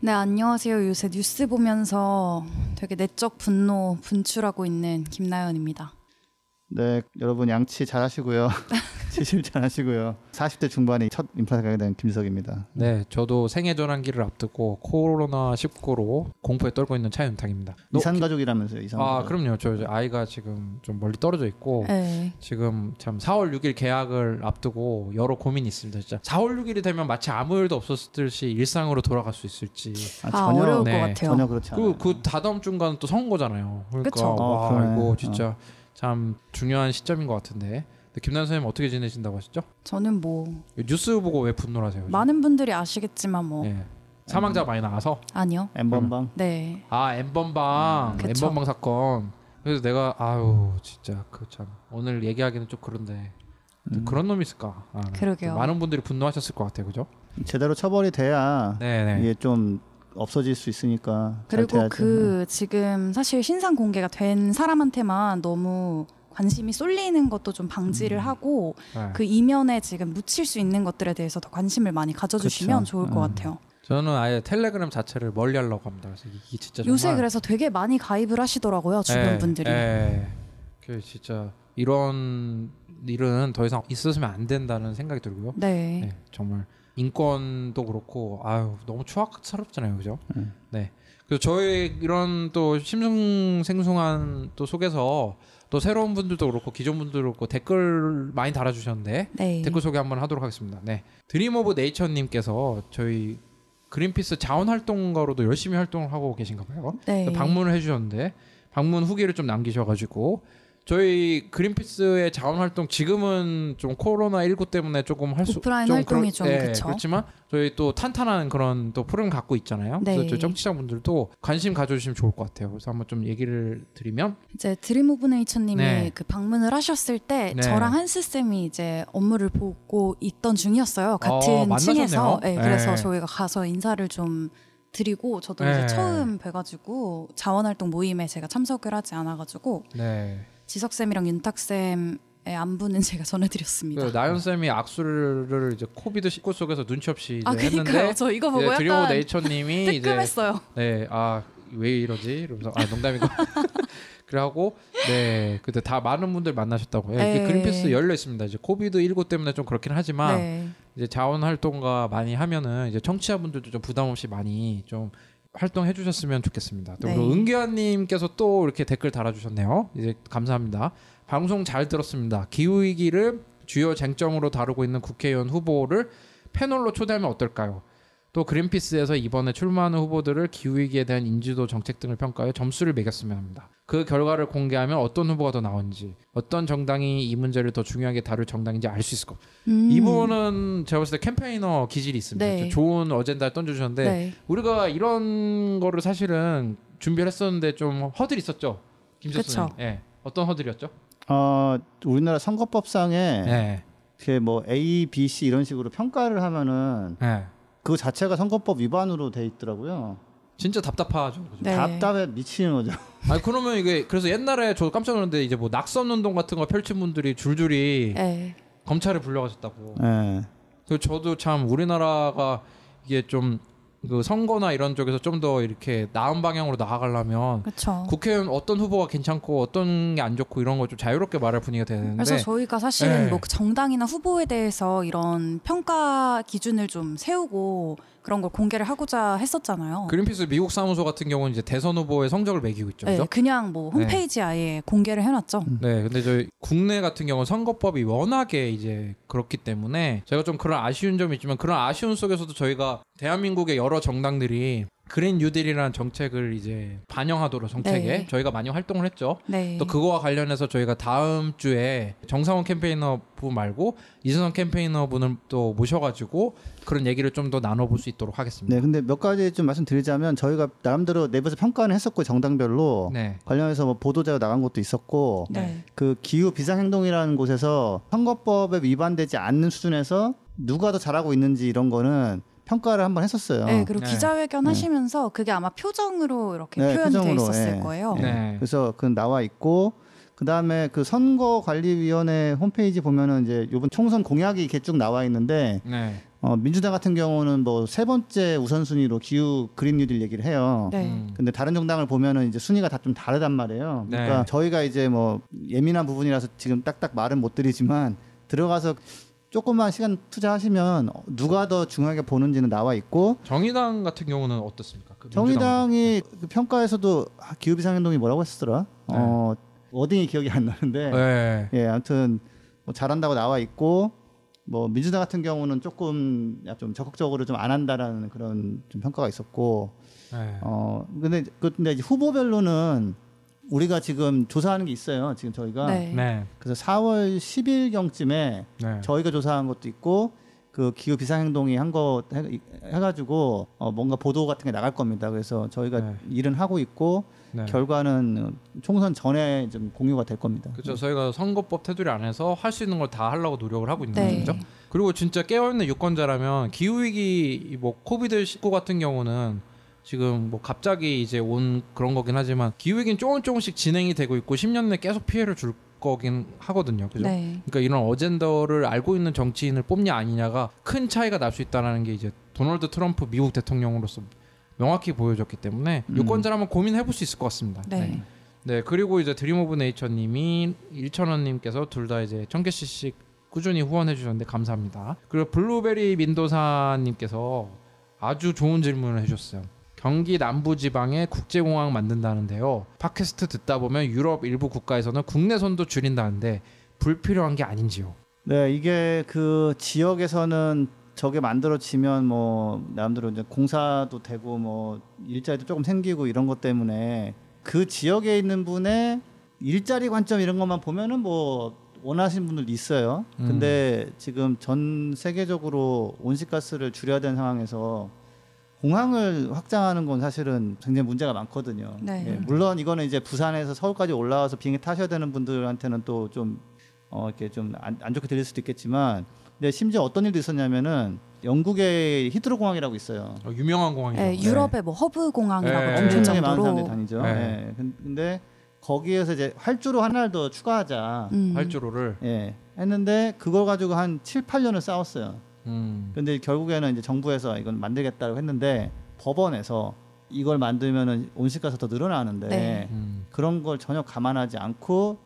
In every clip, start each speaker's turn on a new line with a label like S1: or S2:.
S1: 네 안녕하세요. 요새 뉴스 보면서 되게 내적 분노 분출하고 있는 김나연입니다
S2: 네 여러분 양치 잘 하시고요 지실 잘 하시고요 40대 중반에 첫 임플란트 가게 된 김석입니다
S3: 네, 저도 생애 전환기를 앞두고 코로나 19로 공포에 떨고 있는 차윤탁입니다. 너-
S2: 이산 가족이라면서요 이산
S3: 아,
S2: 가족.
S3: 그럼요. 저 아이가 지금 좀 멀리 떨어져 있고
S1: 네
S3: 지금 참 4월 6일 계약을 앞두고 여러 고민이 있습니다. 진짜 4월 6일이 되면 마치 아무 일도 없었듯이 일상으로 돌아갈 수 있을지.
S2: 아,
S1: 아,
S2: 전혀
S1: 어려울
S3: 네,
S1: 것 같아요
S2: 전혀 그렇지 않아요
S3: 그, 그 다다음 주간 또 선거잖아요. 그러니까
S1: 그쵸.
S2: 어,
S3: 와
S2: 그러네.
S3: 이거 진짜 참 중요한 시점인 것 같은데. 김난 선생님 어떻게 지내신다고 하셨죠?
S1: 저는 뭐
S3: 뉴스 보고 왜 분노하세요?
S1: 많은 분들이 아시겠지만 뭐
S3: 예. 사망자 많이 나와서
S1: 아니요
S2: 엠번방
S1: 네
S3: 아 엠번방
S1: 음.
S3: 엠번방 사건 그래서 내가 아유 진짜 그 참 오늘 얘기하기는 좀 그런데 또
S2: 음.
S3: 그런 놈이 있을까 아,
S1: 그러게요.
S3: 많은 분들이 분노하셨을 것 같아요 그죠
S2: 제대로 처벌이 돼야
S3: 네네
S2: 이게 좀 없어질 수 있으니까 잘
S1: 그리고. 그 지금 사실 신상 공개가 된 사람한테만 너무 관심이 쏠리는 것도 좀 방지를
S2: 음.
S1: 하고
S3: 네.
S1: 그 이면에 지금 묻힐 수 있는 것들에 대해서 더 관심을 많이 가져주시면
S2: 그쵸.
S1: 좋을 것
S2: 음.
S1: 같아요.
S3: 저는 아예 텔레그램 자체를 멀리 하려고 합니다 그래서 이게 진짜 정말
S1: 요새 그래서 되게 많이 가입을 하시더라고요 주변
S3: 예,
S1: 분들이.
S3: 예. 그 진짜 이런 일은 더 이상 있었으면 안 된다는 생각이 들고요
S1: 네.
S3: 네, 정말 인권도 그렇고 아유 너무 추악스럽잖아요, 그죠?
S2: 음.
S3: 네. 그래서 저희 이런 또 싱숭생숭한 또 속에서 또 새로운 분들도 그렇고 기존 분들도 그렇고 댓글 많이 달아주셨는데
S1: 네.
S3: 댓글 소개 한번 하도록 하겠습니다. 네, Dream of Nature님께서 저희 그린피스 자원활동가로도 열심히 활동을 하고 계신가 봐요.
S1: 네.
S3: 방문을 해주셨는데 방문 후기를 좀 남기셔가지고 저희 그린피스의 자원 활동 지금은 좀 코로나 19 때문에 조금 할 수
S1: 오프라인 활동이 좀
S3: 예,
S1: 그쵸.
S3: 그렇지만 저희 또 탄탄한 그런 또 프로그램 갖고 있잖아요.
S1: 네.
S3: 그래서 저희 청취자분들도 관심 가져주시면 좋을 것 같아요. 그래서 한번 좀 얘기를 드리면
S1: 이제 Dream of Nature님이
S3: 네.
S1: 그 방문을 하셨을 때
S3: 네.
S1: 저랑 한스 쌤이 이제 업무를 보고 있던 중이었어요. 같은
S3: 어.
S1: 층에서. 네, 그래서
S3: 네.
S1: 저희가 가서 인사를 좀 드리고 저도
S3: 네.
S1: 이제 처음 뵈가지고 자원활동 모임에 제가 참석을 하지 않아가지고
S3: 네.
S1: 지석 쌤이랑 윤탁 쌤의 안부는 제가 전해드렸습니다.
S3: 그 나연 쌤이 악수를 이제 COVID 19 속에서 눈치 없이
S1: 아.
S3: 했는데
S1: 저 이거 보고
S3: of
S1: 약간
S3: Nature님이 이제
S1: 뜨끔했어요.
S3: 네, 아왜 이러지? 이러면서 아 농담이고 그래하고 네 그때 다 많은 분들 만나셨다고 해요. 이게
S1: 네.
S3: 그린피스 열려 있습니다. 이제 COVID 19 때문에 좀 그렇긴 하지만
S1: 네.
S3: 이제 자원 활동가 많이 하면은 이제 청취자분들도 좀 부담 없이 많이 좀 활동해 주셨으면 좋겠습니다. 또
S1: 네.
S3: 그리고 은기환님께서 또 이렇게 댓글 달아주셨네요. 이제 감사합니다. 방송 잘 들었습니다. 기후 위기를 주요 쟁점으로 다루고 있는 국회의원 후보를 패널로 초대하면 어떨까요? 또 그린피스에서 이번에 출마하는 후보들을 기후 위기에 대한 인지도 정책 등을 평가해 점수를 매겼으면 합니다. 그 결과를 공개하면 어떤 후보가 더 나온지, 어떤 정당이 이 문제를 더 중요하게 다룰 정당인지 알 수 있을 것.
S1: 음.
S3: 이분은 제가 봤을 때 캠페이너 기질이 있습니다.
S1: 네.
S3: 좀 좋은 어젠다를 던져주셨는데
S1: 네.
S3: 우리가 이런 거를 사실은 준비를 했었는데 좀 허들이 있었죠. 김철수님.
S1: 그쵸.
S3: 예. 어떤 허들이었죠?
S2: 어, 우리나라 선거법상에
S3: 예.
S2: 이렇게 뭐 A, B, C 이런 식으로 평가를 하면은
S3: 예.
S2: 그 자체가 선거법 위반으로 돼 있더라고요.
S3: 진짜 답답하죠. 그죠?
S1: 네.
S2: 답답해 미치는 거죠.
S3: 아니 그러면 이게 그래서 옛날에 저도 깜짝 놀랐는데 이제 뭐 낙선 운동 같은 거 펼친 분들이 줄줄이
S1: 네.
S3: 검찰에 불려가셨다고.
S2: 예.
S3: 그 저도 참 우리나라가 이게 좀 그 선거나 이런 쪽에서 좀 더 이렇게 나은 방향으로 나아가려면
S1: 그렇죠.
S3: 국회의원 어떤 후보가 괜찮고 어떤 게 안 좋고 이런 거좀 자유롭게 말할 분위기가 되는데
S1: 그래서 저희가 사실은
S3: 네.
S1: 뭐그 정당이나 후보에 대해서 이런 평가 기준을 좀 세우고 그런 걸 공개를 하고자 했었잖아요.
S3: 그린피스 미국 사무소 같은 경우는 이제 대선 후보의 성적을 매기고 있죠.
S1: 네,
S3: 그죠?
S1: 그냥 뭐 홈페이지에 아예 공개를 해놨죠.
S3: 네, 근데 저희 국내 같은 경우는 선거법이 워낙에 이제 그렇기 때문에 제가 좀 그런 아쉬운 점이 있지만 그런 아쉬운 속에서도 저희가 대한민국의 여러 정당들이 그린 뉴딜이라는 정책을 이제 반영하도록 정책에
S1: 네.
S3: 저희가 많이 활동을 했죠.
S1: 네.
S3: 또 그거와 관련해서 저희가 다음 주에 정상원 캠페이너 분 말고 이준성 캠페이너 분을 또 모셔가지고 그런 얘기를 좀 더 나눠볼 수 있도록 하겠습니다.
S2: 네, 근데 몇 가지 좀 말씀드리자면 저희가 나름대로 내부에서 평가는 했었고 정당별로
S3: 네.
S2: 관련해서 뭐 보도자가 나간 것도 있었고
S1: 네.
S2: 그 기후 비상행동이라는 곳에서 선거법에 위반되지 않는 수준에서 누가 더 잘하고 있는지 이런 거는 평가를 한번 했었어요.
S1: 네, 그리고
S3: 네.
S1: 기자회견
S2: 네.
S1: 하시면서 그게 아마 표정으로 이렇게
S2: 네,
S1: 표현되어
S2: 표정으로,
S1: 있었을
S2: 예.
S1: 거예요.
S2: 예.
S3: 네.
S2: 그래서 그 나와 있고 그 다음에 그 선거관리위원회 홈페이지 보면은 이제 이번 총선 공약이 이렇게 쭉 나와 있는데
S3: 네.
S2: 어, 민주당 같은 경우는 뭐 세 번째 우선순위로 기후 그린 뉴딜 얘기를 해요.
S1: 네.
S3: 음.
S2: 근데 다른 정당을 보면은 이제 순위가 다 좀 다르단 말이에요. 그러니까
S3: 네.
S2: 저희가 이제 뭐 예민한 부분이라서 지금 딱딱 말은 못 드리지만 들어가서 조금만 시간 투자하시면 누가 더 중요하게 보는지는 나와 있고
S3: 정의당 같은 경우는 어떻습니까? 그
S2: 정의당이 그 평가에서도 아, 기후 비상행동이 뭐라고 했었더라? 어, 워딩이 기억이 안 나는데?
S3: 네.
S2: 예, 아무튼 뭐 잘한다고 나와 있고 뭐 민주당 같은 경우는 조금 약좀 적극적으로 좀 안 한다라는 그런 좀 평가가 있었고
S3: 네.
S2: 어 근데 그 근데 이제 후보별로는 우리가 지금 조사하는 게 있어요. 지금 저희가
S1: 네.
S3: 네.
S2: 그래서 4월 10일 경쯤에
S3: 네.
S2: 저희가 조사한 것도 있고 그 기후 비상행동이 한 거 해가지고 어, 뭔가 보도 같은 게 나갈 겁니다. 그래서 저희가
S3: 네.
S2: 일은 하고 있고
S3: 네.
S2: 결과는 총선 전에 좀 공유가 될 겁니다.
S3: 그렇죠. 저희가 선거법 테두리 안에서 할 수 있는 걸 다 하려고 노력을 하고 있는
S1: 네.
S3: 거죠. 그리고 진짜 깨어있는 유권자라면 기후 위기 뭐 코비드 19 같은 경우는 지금 뭐 갑자기 이제 온 그런 거긴 하지만 기후 위기는 조금 조금씩 진행이 되고 있고 10년 내 계속 피해를 줄 거긴 하거든요. 그죠?
S1: 네.
S3: 그러니까 이런 어젠다를 알고 있는 정치인을 뽑냐 아니냐가 큰 차이가 날 수 있다라는 게 이제 도널드 트럼프 미국 대통령으로서 명확히 보여줬기 때문에
S2: 음.
S3: 유권자라면 고민해 볼 수 있을 것 같습니다.
S1: 네.
S3: 네 그리고 이제 Dream of Nature 님이 1천원 님께서 둘 다 이제 천 개씩씩 꾸준히 후원해 주셨는데 감사합니다. 그리고 블루베리 민도사 님께서 아주 좋은 질문을 해 주셨어요. 경기 남부지방에 국제공항 만든다는데요. 팟캐스트 듣다 보면 유럽 일부 국가에서는 국내 선도 줄인다는데 불필요한 게 아닌지요.
S2: 네, 이게 그 지역에서는 저게 만들어지면 뭐 나름대로 이제 공사도 되고 뭐 일자리도 조금 생기고 이런 것 때문에 그 지역에 있는 분의 일자리 관점 이런 것만 보면은 뭐 원하시는 분들 있어요.
S3: 음.
S2: 근데 지금 전 세계적으로 온실가스를 줄여야 되는 상황에서 공항을 확장하는 건 사실은 굉장히 문제가 많거든요.
S1: 네.
S2: 예, 물론 이거는 이제 부산에서 서울까지 올라와서 비행기 타셔야 되는 분들한테는 또좀 어, 이렇게 좀안 좋게 들릴 수도 있겠지만, 근데 심지어 어떤 일도 있었냐면은 영국의 히드로 공항이라고 있어요.
S3: 어, 유명한 공항이죠.
S1: 네, 유럽의 뭐 허브 공항이라고
S3: 네.
S2: 엄청나게 많은 사람들이 다니죠.
S3: 네.
S2: 예. 근- 근데 거기에서 이제 활주로 하나를 더 추가하자.
S1: 음.
S3: 활주로를.
S2: 예. 했는데 그걸 가지고 한 7, 8년을 싸웠어요.
S3: 음.
S2: 근데 결국에는 이제 정부에서 이건 만들겠다고 했는데 법원에서 이걸 만들면은 온실가스 더 늘어나는데
S1: 네.
S3: 음.
S2: 그런 걸 전혀 감안하지 않고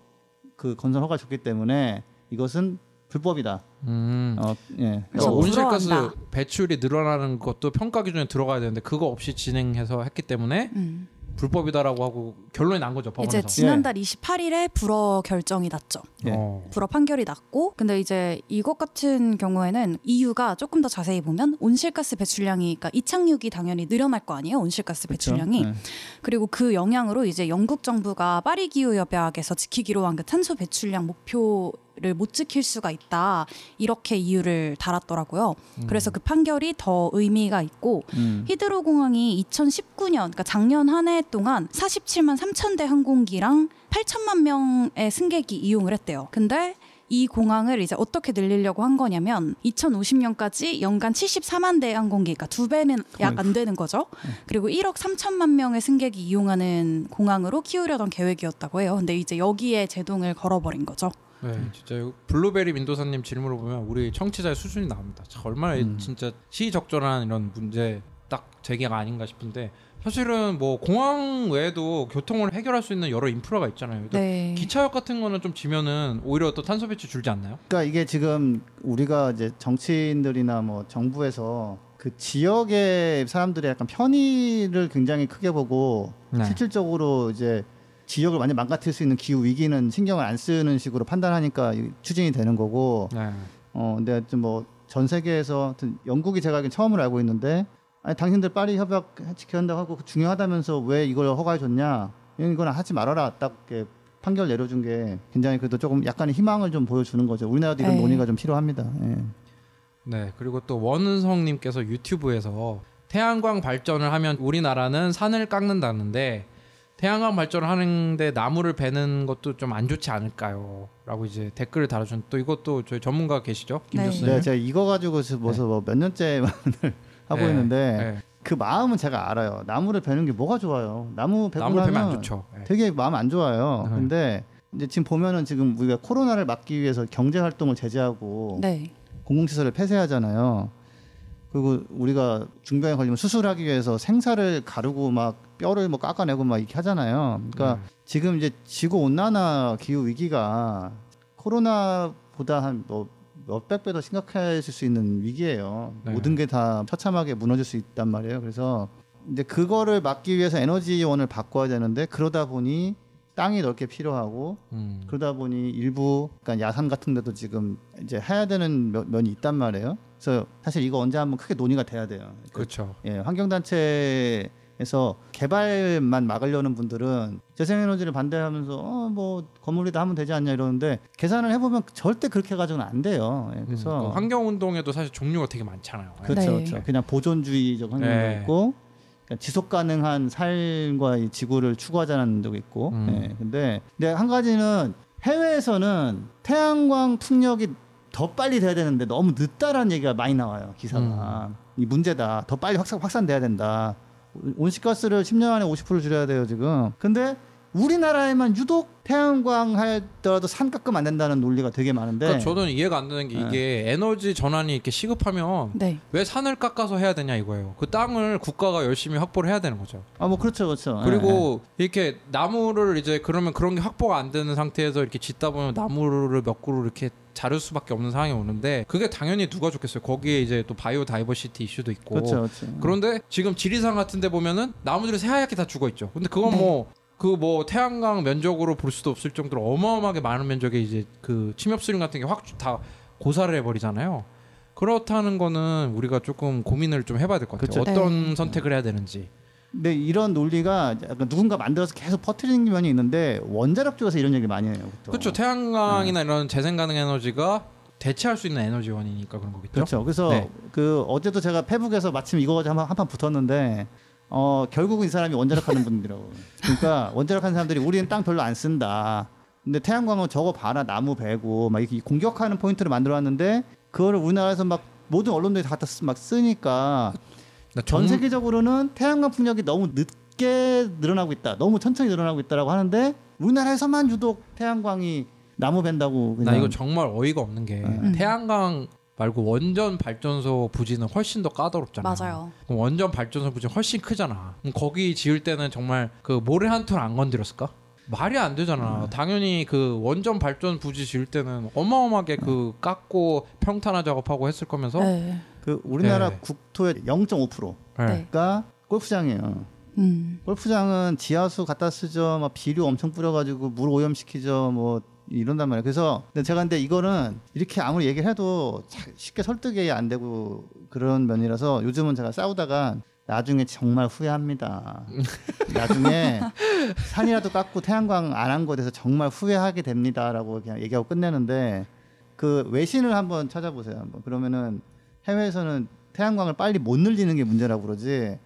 S2: 그 건설 허가 줬기 때문에 이것은 불법이다.
S3: 음.
S2: 어, 예.
S3: 그러니까
S1: 그래서
S3: 온실가스
S1: 불허한다.
S3: 배출이 늘어나는 것도 평가 기준에 들어가야 되는데 그거 없이 진행해서 했기 때문에
S1: 음.
S3: 불법이다라고 하고 결론이 난 거죠 법원에서.
S1: 이제 지난달 28일에 불허 결정이 났죠.
S2: 예.
S3: 어.
S1: 불허 판결이 났고 근데 이제 이것 같은 경우에는 이유가 조금 더 자세히 보면 온실가스 배출량이 그러니까 이착륙이 당연히 늘어날 거 아니에요 온실가스? 배출량이
S2: 예.
S1: 그리고 그 영향으로 이제 영국 정부가 파리 기후 협약에서 지키기로 한 그 탄소 배출량 목표 를못 지킬 수가 있다 이렇게 이유를 달았더라고요.
S3: 음.
S1: 그래서 그 판결이 더 의미가 있고
S2: 음.
S1: 히드로 공항이 2019년 그러니까 작년 한 해 동안 47만 3천 대 항공기랑 8천만 명의 승객이 이용을 했대요. 근데 이 공항을 이제 어떻게 늘리려고 한 거냐면 2050년까지 연간 74만 대 항공기, 그러니까 두 배는 약 안 되는 거죠. 그리고 1억 3천만 명의 승객이 이용하는 공항으로 키우려던 계획이었다고 해요. 근데 이제 여기에 제동을 걸어버린 거죠.
S3: 네, 진짜 이거 블루베리 민도사님 질문을 보면 우리 청취자의 수준이 나옵니다. 참 얼마나
S2: 음.
S3: 진짜 시적절한 이런 문제 딱 제기가 아닌가 싶은데 사실은 뭐 공항 외에도 교통을 해결할 수 있는 여러 인프라가 있잖아요. 그러니까
S1: 네.
S3: 기차역 같은 거는 좀 지면은 오히려 또 탄소 배출 줄지 않나요?
S2: 그러니까 이게 지금 우리가 이제 정치인들이나 뭐 정부에서 그 지역의 사람들의 약간 편의를 굉장히 크게 보고
S3: 네.
S2: 실질적으로 이제 지역을 완전 망가뜨릴 수 있는 기후 위기는 신경을 안 쓰는 식으로 판단하니까 이 추진이 되는 거고
S3: 네.
S2: 어 근데 하여튼 뭐 전 세계에서 하여튼 영국이 제가 알기엔 처음으로 알고 있는데 아니 당신들 파리 협약 지켜야 한다고 하고 중요하다면서 왜 이걸 허가해 줬냐? 이건 하지 말아라. 딱 이렇게 판결 내려준 게 굉장히 그래도 조금 약간의 희망을 좀 보여주는 거죠. 우리나라도 이런
S1: 네.
S2: 논의가 좀 필요합니다. 예.
S3: 네, 그리고 또 원은성님께서 유튜브에서 태양광 발전을 하면 우리나라는 산을 깎는다는데 태양광 발전을 하는데 나무를 베는 것도 좀 안 좋지 않을까요? 라고 이제 댓글을 달아준 또 이것도 저희 전문가 계시죠? 김
S1: 네.
S3: 교수님.
S2: 네, 제가 이거 가지고 뭐서 뭐몇 년째 하고
S3: 네,
S2: 있는데
S3: 네.
S2: 그 마음은 제가 알아요. 나무를 베는 게 뭐가 좋아요? 나무 베고
S3: 나무를 안
S2: 나면
S3: 좋죠. 네.
S2: 되게 마음 안 좋아요.
S3: 네.
S2: 근데 이제 지금 보면은 지금 우리가 코로나를 막기 위해서 경제 활동을 제재하고
S1: 네.
S2: 공공시설을 폐쇄하잖아요. 그리고 우리가 중병에 걸리면 수술하기 위해서 생사를 가르고 막 뼈를 뭐 깎아내고 막 이렇게 하잖아요. 그러니까
S3: 네.
S2: 지금 이제 지구 온난화 기후 위기가 코로나보다 한뭐 몇백 배 더 심각해질 수 있는 위기예요.
S3: 네.
S2: 모든 게 다 처참하게 무너질 수 있단 말이에요. 그래서 이제 그거를 막기 위해서 에너지원을 바꿔야 되는데 그러다 보니 땅이 넓게 필요하고
S3: 음.
S2: 그러다 보니 일부 그러니까 야산 같은 데도 지금 이제 해야 되는 면- 면이 있단 말이에요. 그래서 사실 이거 언제 한번 크게 논의가 돼야 돼요.
S3: 그렇죠.
S2: 예, 환경단체에서 개발만 막으려는 분들은 재생에너지를 반대하면서 어, 뭐 건물이다 하면 되지 않냐 이러는데 계산을 해보면 절대 그렇게 가지고는 안 돼요. 예, 그래서
S3: 음, 그 환경 운동에도 사실 종류가 되게 많잖아요.
S2: 그렇죠,
S1: 네.
S2: 그렇죠. 그냥 보존주의적 환경도
S3: 네.
S2: 있고 그러니까 지속 가능한 삶과 이 지구를 추구하자는 적도 있고.
S3: 음.
S2: 예. 근데 근데 한 가지는 해외에서는 태양광 풍력이 더 빨리 돼야 되는데 너무 늦다라는 얘기가 많이 나와요 기사가.
S3: 음.
S2: 이 문제다. 더 빨리 확산 확산돼야 된다. 온실가스를 10년 안에 50% 줄여야 돼요 지금. 근데 우리나라에만 유독 태양광 하더라도 산 깎으면 안 된다는 논리가 되게 많은데
S3: 그러니까 저는 이해가 안 되는 게
S2: 네.
S3: 이게 에너지 전환이 이렇게 시급하면
S1: 네.
S3: 왜 산을 깎아서 해야 되냐 이거예요. 그 땅을 국가가 열심히 확보를 해야 되는 거죠.
S2: 아 뭐 그렇죠 그렇죠
S3: 그리고 이렇게 나무를 이제 그러면 그런 게 확보가 안 되는 상태에서 이렇게 짓다 보면 나무를 몇 그루 이렇게 자를 수밖에 없는 상황이 오는데 그게 당연히 누가 좋겠어요. 거기에 이제 또 바이오 다이버시티 이슈도 있고
S2: 그렇죠 그렇죠
S3: 그런데 지금 지리산 같은 데 보면은 나무들이 새하얗게 다 죽어 있죠. 근데 그건
S1: 네.
S3: 뭐 그 뭐 태양광 면적으로 볼 수도 없을 정도로 어마어마하게 많은 면적의 이제 그 침엽 수림 같은 게 확 다 고사를 해버리잖아요. 그렇다는 거는 우리가 조금 고민을 좀 해봐야 될 것 같아요.
S2: 그쵸.
S3: 어떤
S1: 네.
S3: 선택을 해야 되는지.
S2: 근데 이런 논리가 약간 누군가 만들어서 계속 퍼뜨리는 면이 있는데 원자력 쪽에서 이런 얘기 많이 해요. 또.
S3: 그렇죠. 태양광이나 이런 재생 가능 에너지가 대체할 수 있는 에너지원이니까 그런 거겠죠.
S2: 그렇죠. 그래서
S3: 네.
S2: 그 어제도 제가 페북에서 마침 이거 가지고 한판 붙었는데 어 결국은 이 사람이 원자력 하는 분들이라고. 그러니까 원자력 하는 사람들이 우리는 땅 별로 안 쓴다. 근데 태양광은 저거 봐라 나무 베고 막 이렇게 공격하는 포인트를 만들어 왔는데 그거를 우리나라에서 막 모든 언론들이 다 갖다 쓰- 막 쓰니까 전
S3: 정-
S2: 세계적으로는 태양광 풍력이 너무 늦게 늘어나고 있다. 너무 천천히 늘어나고 있다라고 하는데 우리나라에서만 유독 태양광이 나무 벤다고 그냥
S3: 나 이거 정말 어이가 없는 게
S2: 음.
S3: 태양광 말고 원전 발전소 부지는 훨씬 더 까다롭잖아요.
S1: 맞아요.
S3: 그럼 원전 발전소 부지 훨씬 크잖아. 그럼 거기 지을 때는 정말 그 모래 한 톨 안 건드렸을까? 말이 안 되잖아. 당연히 그 원전 발전 부지 지을 때는 어마어마하게 그 깎고 평탄화 작업하고 했을 거면서.
S1: 네.
S2: 그 우리나라
S3: 네.
S2: 국토의 0.5%가
S3: 네.
S1: 네.
S2: 골프장이에요.
S1: 음.
S2: 골프장은 지하수 갖다 쓰죠. 막 비료 엄청 뿌려가지고 물 오염시키죠. 뭐 이런단 말이에요. 그래서 근데 제가 근데 이거는 이렇게 아무리 얘기를 해도 자- 쉽게 설득이 안 되고 그런 면이라서 요즘은 제가 싸우다가 나중에 정말 후회합니다. 나중에 산이라도 깎고 태양광 안 한 거에 대해서 정말 후회하게 됩니다라고 그냥 얘기하고 끝내는데 그 외신을 한번 찾아보세요. 한번 그러면은 해외에서는 태양광을 빨리 못 늘리는 게 문제라고 그러지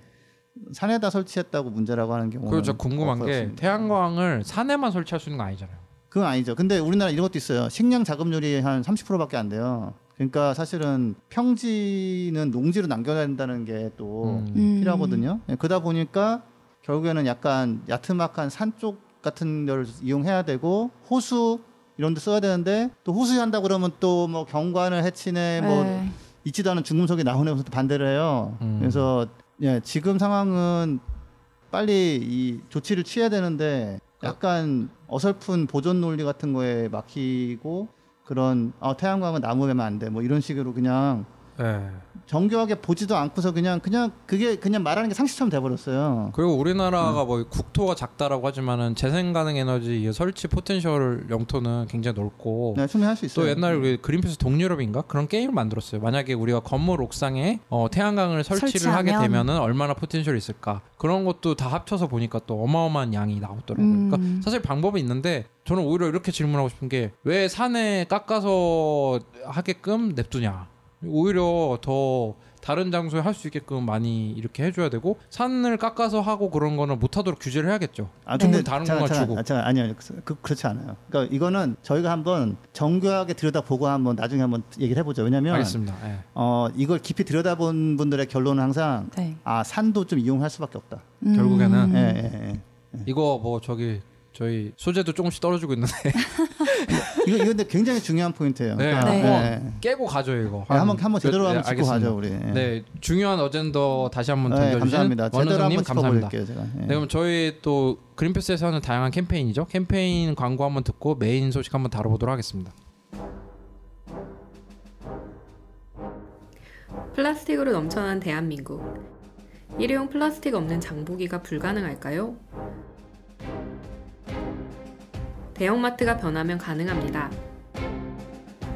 S2: 산에다 설치했다고 문제라고 하는 경우는
S3: 저 궁금한 게
S2: 없었습니다.
S3: 태양광을 산에만 설치할 수 있는 거 아니잖아요.
S2: 그건 아니죠. 근데 우리나라 이런 것도 있어요. 식량 자급률이 한 30%밖에 안 돼요. 그러니까 사실은 평지는 농지로 남겨야 된다는 게또
S3: 음.
S1: 음.
S2: 필요하거든요. 예, 그러다 보니까 결국에는 약간 야트막한 산 쪽 같은 데를 이용해야 되고 호수 이런 데 써야 되는데 또 호수 한다 그러면 또 뭐 경관을 해치네 뭐
S1: 네.
S2: 있지도 않은 중금속이 나오면서 또 반대를 해요.
S3: 음.
S2: 그래서 예, 지금 상황은 빨리 이 조치를 취해야 되는데 약간 어설픈 보존 논리 같은 거에 막히고 그런 아, 태양광은 나무 베면 안 돼. 뭐 이런 식으로 그냥
S3: 네.
S2: 정교하게 보지도 않고서 그냥 그냥 그게 그냥 말하는 게 상식처럼 돼버렸어요.
S3: 그리고 우리나라가 뭐 국토가 작다라고 하지만은 재생 가능 에너지 이 설치 potential 영토는 굉장히 넓고
S2: 네, 충분히 할수 있어요.
S3: 또 옛날에 우리 그린피스 동유럽인가 그런 게임을 만들었어요. 만약에 우리가 건물 옥상에 어, 태양광을 설치를 하게
S1: 설치하면.
S3: 되면은 얼마나 potential이 있을까 그런 것도 다 합쳐서 보니까 또 어마어마한 양이 나오더라고요.
S1: 음.
S3: 그러니까 사실 방법이 있는데 저는 오히려 이렇게 질문하고 싶은 게 왜 산에 깎아서 하게끔 냅두냐? 오히려 더 다른 장소에 할 수 있게끔 많이 이렇게 해줘야 되고 산을 깎아서 하고 그런 거는 못하도록 규제를 해야겠죠.
S2: 아
S3: 근데 다른 공간 주고.
S2: 아, 잠깐, 아니요, 그, 그렇지 않아요. 그러니까 이거는 저희가 한번 정교하게 들여다보고 한번 나중에 한번 얘기를 해보죠. 왜냐하면
S3: 알겠습니다. 예.
S2: 어 이걸 깊이 들여다본 분들의 결론은 항상
S1: 네.
S2: 아 산도 좀 이용할 수밖에 없다.
S3: 결국에는
S2: 예, 예, 예.
S3: 이거 뭐 저기 저희 소재도 조금씩 떨어지고 있는데
S2: 이거 이거 근데 굉장히 중요한 포인트예요.
S3: 네,
S2: 그러니까,
S1: 네.
S2: 예.
S3: 깨고 가죠 이거.
S2: 네, 한번 한번
S3: 몇-
S2: 제대로
S3: 네,
S2: 한번 짚고. 가죠 우리. 예.
S3: 네, 중요한 어젠다 다시 한번
S2: 네,
S3: 던져주신 원우성님
S2: 한번
S3: 감사합니다.
S2: 제가. 예.
S3: 네, 그럼 저희 또 그린피스에서 하는 다양한 캠페인이죠. 캠페인 광고 한번 듣고 메인 소식 한번 다뤄보도록 하겠습니다.
S4: 플라스틱으로 넘쳐난 대한민국. 일회용 플라스틱 없는 장보기가 불가능할까요? 대형마트가 변하면 가능합니다.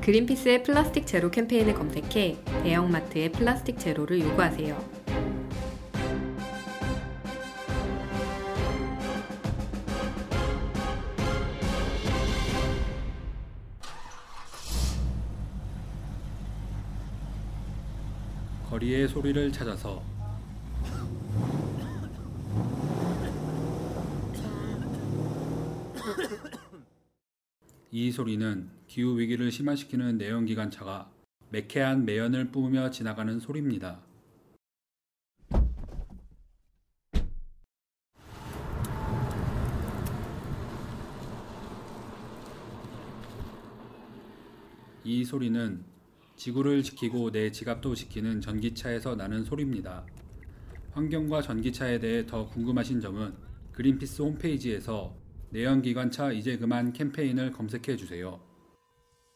S4: 그린피스의 플라스틱 제로 캠페인을 검색해 대형마트의 플라스틱 제로를 요구하세요.
S5: 거리의 소리를 찾아서 이 소리는 기후 위기를 심화시키는 내연기관차가 매캐한 매연을 뿜으며 지나가는 소리입니다. 이 소리는 지구를 지키고 내 지갑도 지키는 전기차에서 나는 소리입니다. 환경과 전기차에 대해 더 궁금하신 점은 그린피스 홈페이지에서 내연기관차 이제 그만 캠페인을 검색해 주세요.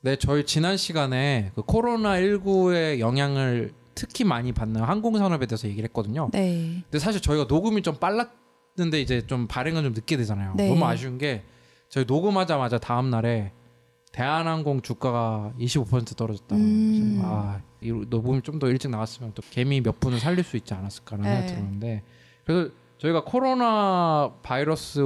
S3: 네, 저희 지난 시간에 그 코로나 19의 영향을 특히 많이 받는 항공 산업에 대해서 얘기를 했거든요.
S1: 네.
S3: 근데 사실 저희가 녹음이 좀 빨랐는데 이제 좀 발행은 좀 늦게 되잖아요.
S1: 네.
S3: 너무 아쉬운 게 저희 녹음하자마자 다음 날에 대한항공 주가가 25% 떨어졌다.
S1: 음.
S3: 아, 이 녹음이 좀 더 일찍 나왔으면 또 개미 몇 분을 살릴 수 있지 않았을까라는
S1: 네.
S3: 생각이 들었는데 그래서 저희가 코로나 바이러스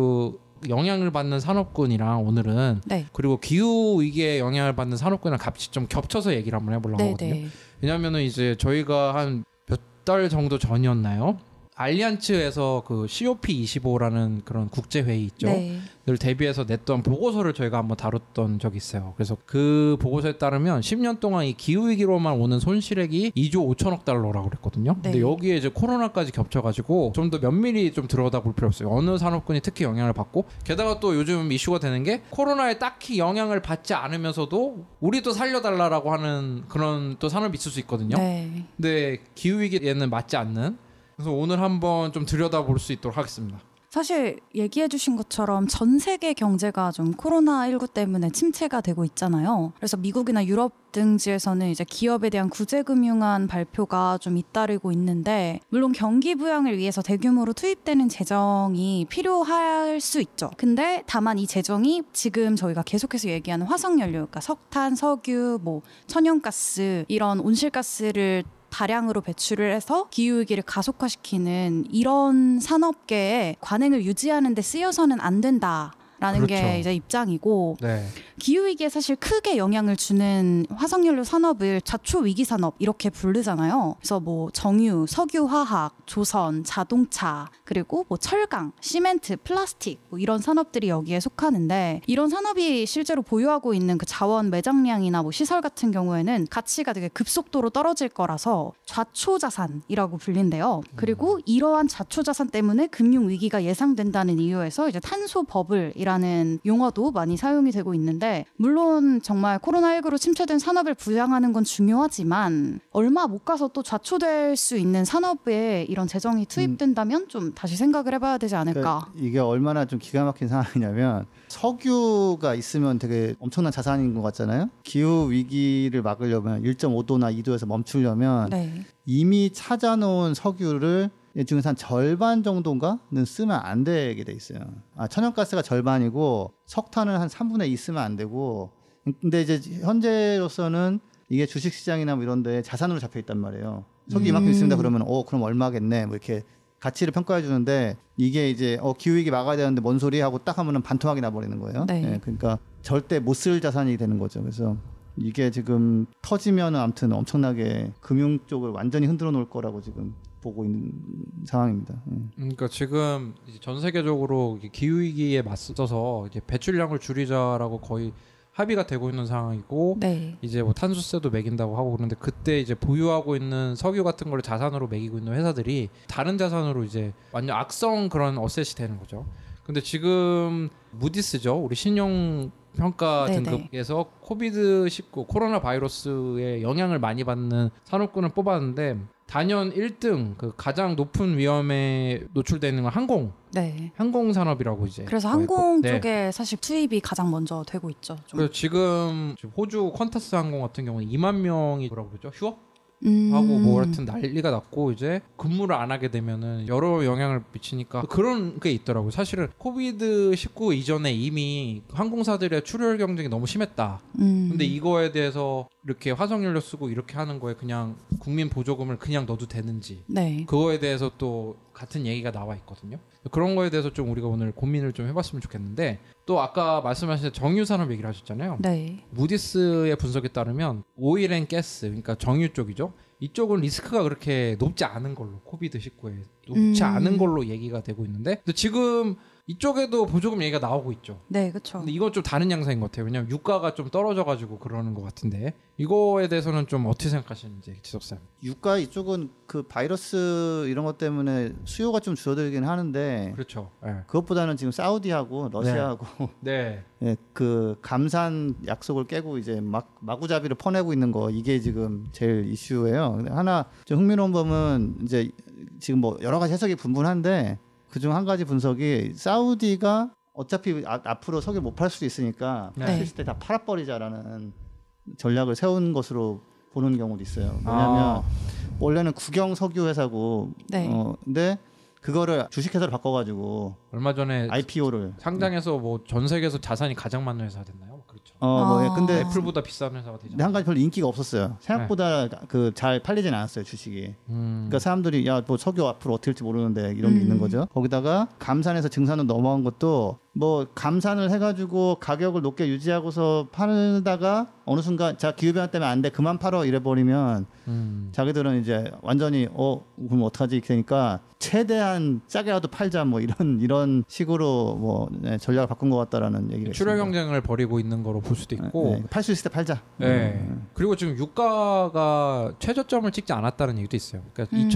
S3: 영향을 받는 산업군이랑 오늘은
S1: 네.
S3: 그리고 기후 위기에 영향을 받는 산업군이랑 같이 좀 겹쳐서 얘기를 한번 해보려고
S1: 네,
S3: 하거든요.
S1: 네.
S3: 왜냐하면은 이제 저희가 한 몇 달 정도 전이었나요? 알리안츠에서 그 COP25라는 그런 국제 회의 있죠.
S1: 네.
S3: 를 대비해서 냈던 보고서를 저희가 한번 다뤘던 적이 있어요. 그래서 그 보고서에 따르면 10년 동안 이 기후 위기로만 오는 손실액이 2조 5천억 달러라고 그랬거든요. 근데
S1: 네.
S3: 여기에 이제 코로나까지 겹쳐 가지고 좀 더 면밀히 좀 들여다볼 필요 없어요. 어느 산업군이 특히 영향을 받고 게다가 또 요즘 이슈가 되는 게 코로나에 딱히 영향을 받지 않으면서도 우리도 살려 달라라고 하는 그런 또 산업이 있을 수 있거든요.
S1: 네.
S3: 근데 기후 위기에는 맞지 않는. 그래서 오늘 한번 좀 들여다볼 수 있도록 하겠습니다.
S1: 사실 얘기해 주신 것처럼 전 세계 경제가 좀 코로나19 때문에 침체가 되고 있잖아요. 그래서 미국이나 유럽 등지에서는 이제 기업에 대한 구제금융안 발표가 좀 잇따르고 있는데 물론 경기 부양을 위해서 대규모로 투입되는 재정이 필요할 수 있죠. 근데 다만 이 재정이 지금 저희가 계속해서 얘기하는 화석연료, 그러니까 석탄, 석유, 뭐 천연가스 이런 온실가스를 다량으로 배출을 해서 기후위기를 가속화시키는 이런 산업계에 관행을 유지하는 데 쓰여서는 안 된다. 라는
S3: 그렇죠.
S1: 게 이제 입장이고
S3: 네.
S1: 기후 위기에 사실 크게 영향을 주는 화석연료 산업을 자초 위기 산업 이렇게 부르잖아요. 그래서 뭐 정유, 석유, 화학, 조선, 자동차 그리고 뭐 철강, 시멘트, 플라스틱 뭐 이런 산업들이 여기에 속하는데 이런 산업이 실제로 보유하고 있는 그 자원 매장량이나 뭐 시설 같은 경우에는 가치가 되게 급속도로 떨어질 거라서 좌초 자산이라고 불린대요. 그리고 이러한 좌초 자산 때문에 금융 위기가 예상된다는 이유에서 이제 탄소 버블 이라는 용어도 많이 사용이 되고 있는데 물론 정말 코로나19로 침체된 산업을 부양하는 건 중요하지만 얼마 못 가서 또 좌초될 수 있는 산업에 이런 재정이 투입된다면 좀 다시 생각을 해봐야 되지 않을까.
S2: 그러니까 이게 얼마나 좀 기가 막힌 상황이냐면 석유가 있으면 되게 엄청난 자산인 것 같잖아요. 기후 위기를 막으려면 1.5도나 2도에서 멈추려면
S1: 네.
S2: 이미 찾아놓은 석유를 이 중에서 한 절반 정도인가는 쓰면 안 되게 돼 있어요. 아, 천연가스가 절반이고 석탄은 한 3분의 2 쓰면 안 되고 근데 이제 현재로서는 이게 주식시장이나 뭐 이런 데 자산으로 잡혀 있단 말이에요. 이만큼
S1: 음.
S2: 있습니다. 그러면 어 그럼 얼마겠네. 뭐 이렇게 가치를 평가해 주는데 이게 이제 어 기후위기 막아야 되는데 뭔 소리 하고 딱 하면은 반토막이 나버리는 거예요.
S1: 네.
S2: 예, 그러니까 절대 못 쓸 자산이 되는 거죠. 그래서 이게 지금 터지면은 아무튼 엄청나게 금융 쪽을 완전히 흔들어 놓을 거라고 지금 보고 있는 상황입니다. 예.
S3: 그러니까 지금 이제 전 세계적으로 기후 위기에 맞서서 이제 배출량을 줄이자라고 거의 합의가 되고 있는 상황이고
S1: 네.
S3: 이제 뭐 탄소세도 매긴다고 하고 그런데 그때 이제 보유하고 있는 석유 같은 걸 자산으로 매기고 있는 회사들이 다른 자산으로 이제 완전 악성 그런 어셋이 되는 거죠. 근데 지금 무디스죠. 우리 신용 평가
S1: 네네.
S3: 등급에서 코비드 19 코로나 바이러스에 영향을 많이 받는 산업군을 뽑았는데 단연 1등 그 가장 높은 위험에 노출되는 건 항공
S1: 네.
S3: 항공 산업이라고 이제
S1: 그래서
S3: 거의
S1: 항공
S3: 네.
S1: 쪽에 사실 투입이 가장 먼저 되고 있죠. 좀.
S3: 지금 지금 호주 콴타스 항공 같은 경우는 2만 명이 뭐라고 그러죠? 휴업?
S1: 음.
S3: 하고 뭐 하여튼 난리가 났고 이제 근무를 안 하게 되면은 여러 영향을 미치니까 그런 게 있더라고요. 사실은 COVID 19 이전에 이미 항공사들의 출혈 경쟁이 너무 심했다.
S1: 음.
S3: 근데 이거에 대해서 이렇게 화석연료 쓰고 이렇게 하는 거에 그냥 국민 보조금을 그냥 넣어도 되는지
S1: 네.
S3: 그거에 대해서 또 같은 얘기가 나와 있거든요. 그런 거에 대해서 좀 우리가 오늘 고민을 좀 해봤으면 좋겠는데 또 아까 말씀하신 정유 산업 얘기를 하셨잖아요.
S1: 네.
S3: 무디스의 분석에 따르면 oil and gas 그러니까 정유 쪽이죠. 이쪽은 리스크가 그렇게 높지 않은 걸로 COVID 19에 높지
S1: 음.
S3: 않은 걸로 얘기가 되고 있는데 지금 이쪽에도 보조금 얘기가 나오고 있죠.
S1: 네, 그렇죠.
S3: 근데 이건 좀 다른 양상인 것 같아요. 왜냐하면 유가가 좀 떨어져가지고 그러는 것 같은데 이거에 대해서는 좀 어떻게 생각하시는지 지석쌤.
S2: 유가 이쪽은 그 바이러스 이런 것 때문에 수요가 좀 줄어들긴 하는데
S3: 그렇죠. 네.
S2: 그것보다는 지금 사우디하고 러시아하고
S3: 네.
S2: 예, 그 감산 약속을 깨고 이제 막 마구잡이를 퍼내고 있는 거 이게 지금 제일 이슈예요. 근데 하나 좀 흥미로운 점은 이제 지금 뭐 여러 가지 해석이 분분한데 그중 한 가지 분석이 사우디가 어차피 아, 앞으로 석유 못 팔 수도 있으니까
S3: 네.
S2: 팔수 있을 때 다 팔아버리자라는 전략을 세운 것으로 보는 경우도 있어요. 왜냐하면
S3: 아,
S2: 원래는 국영 석유 회사고
S1: 네.
S2: 어 근데 그거를 주식회사로 바꿔가지고
S3: 얼마 전에
S2: IPO를
S3: 상장해서 뭐 전 세계에서 자산이 가장 많은 회사가 됐나요? 그렇죠.
S2: 어, 뭐,
S1: 아.
S2: 근데
S3: 애플보다 비싼 회사가 되죠.
S2: 근데 한 가지 별로 인기가 없었어요. 생각보다 그 잘 팔리진 않았어요 주식이.
S3: 음.
S2: 그러니까 사람들이 야 뭐 석유 앞으로 어떻게 될지 모르는데 이런 게
S1: 음.
S2: 있는 거죠. 거기다가 감산에서 증산으로 넘어간 것도 뭐 감산을 해가지고 가격을 높게 유지하고서 팔다가 어느 순간 자 기후 변화 때문에 안 돼 그만 팔어 이래 버리면
S3: 음.
S2: 자기들은 이제 완전히 어 그럼 어떡하지 되니까 최대한 싸게라도 팔자 뭐 이런 이런 식으로 뭐 네, 전략을 바꾼 것 같다라는 얘기가
S3: 출혈
S2: 있습니다.
S3: 경쟁을 벌이고 있는 거로 볼 수도 있고
S2: 네, 팔수 있을 때 팔자.
S3: 네.
S2: 음.
S3: 그리고 지금 유가가 최저점을 찍지 않았다는 얘기도 있어요. 그러니까
S1: 음.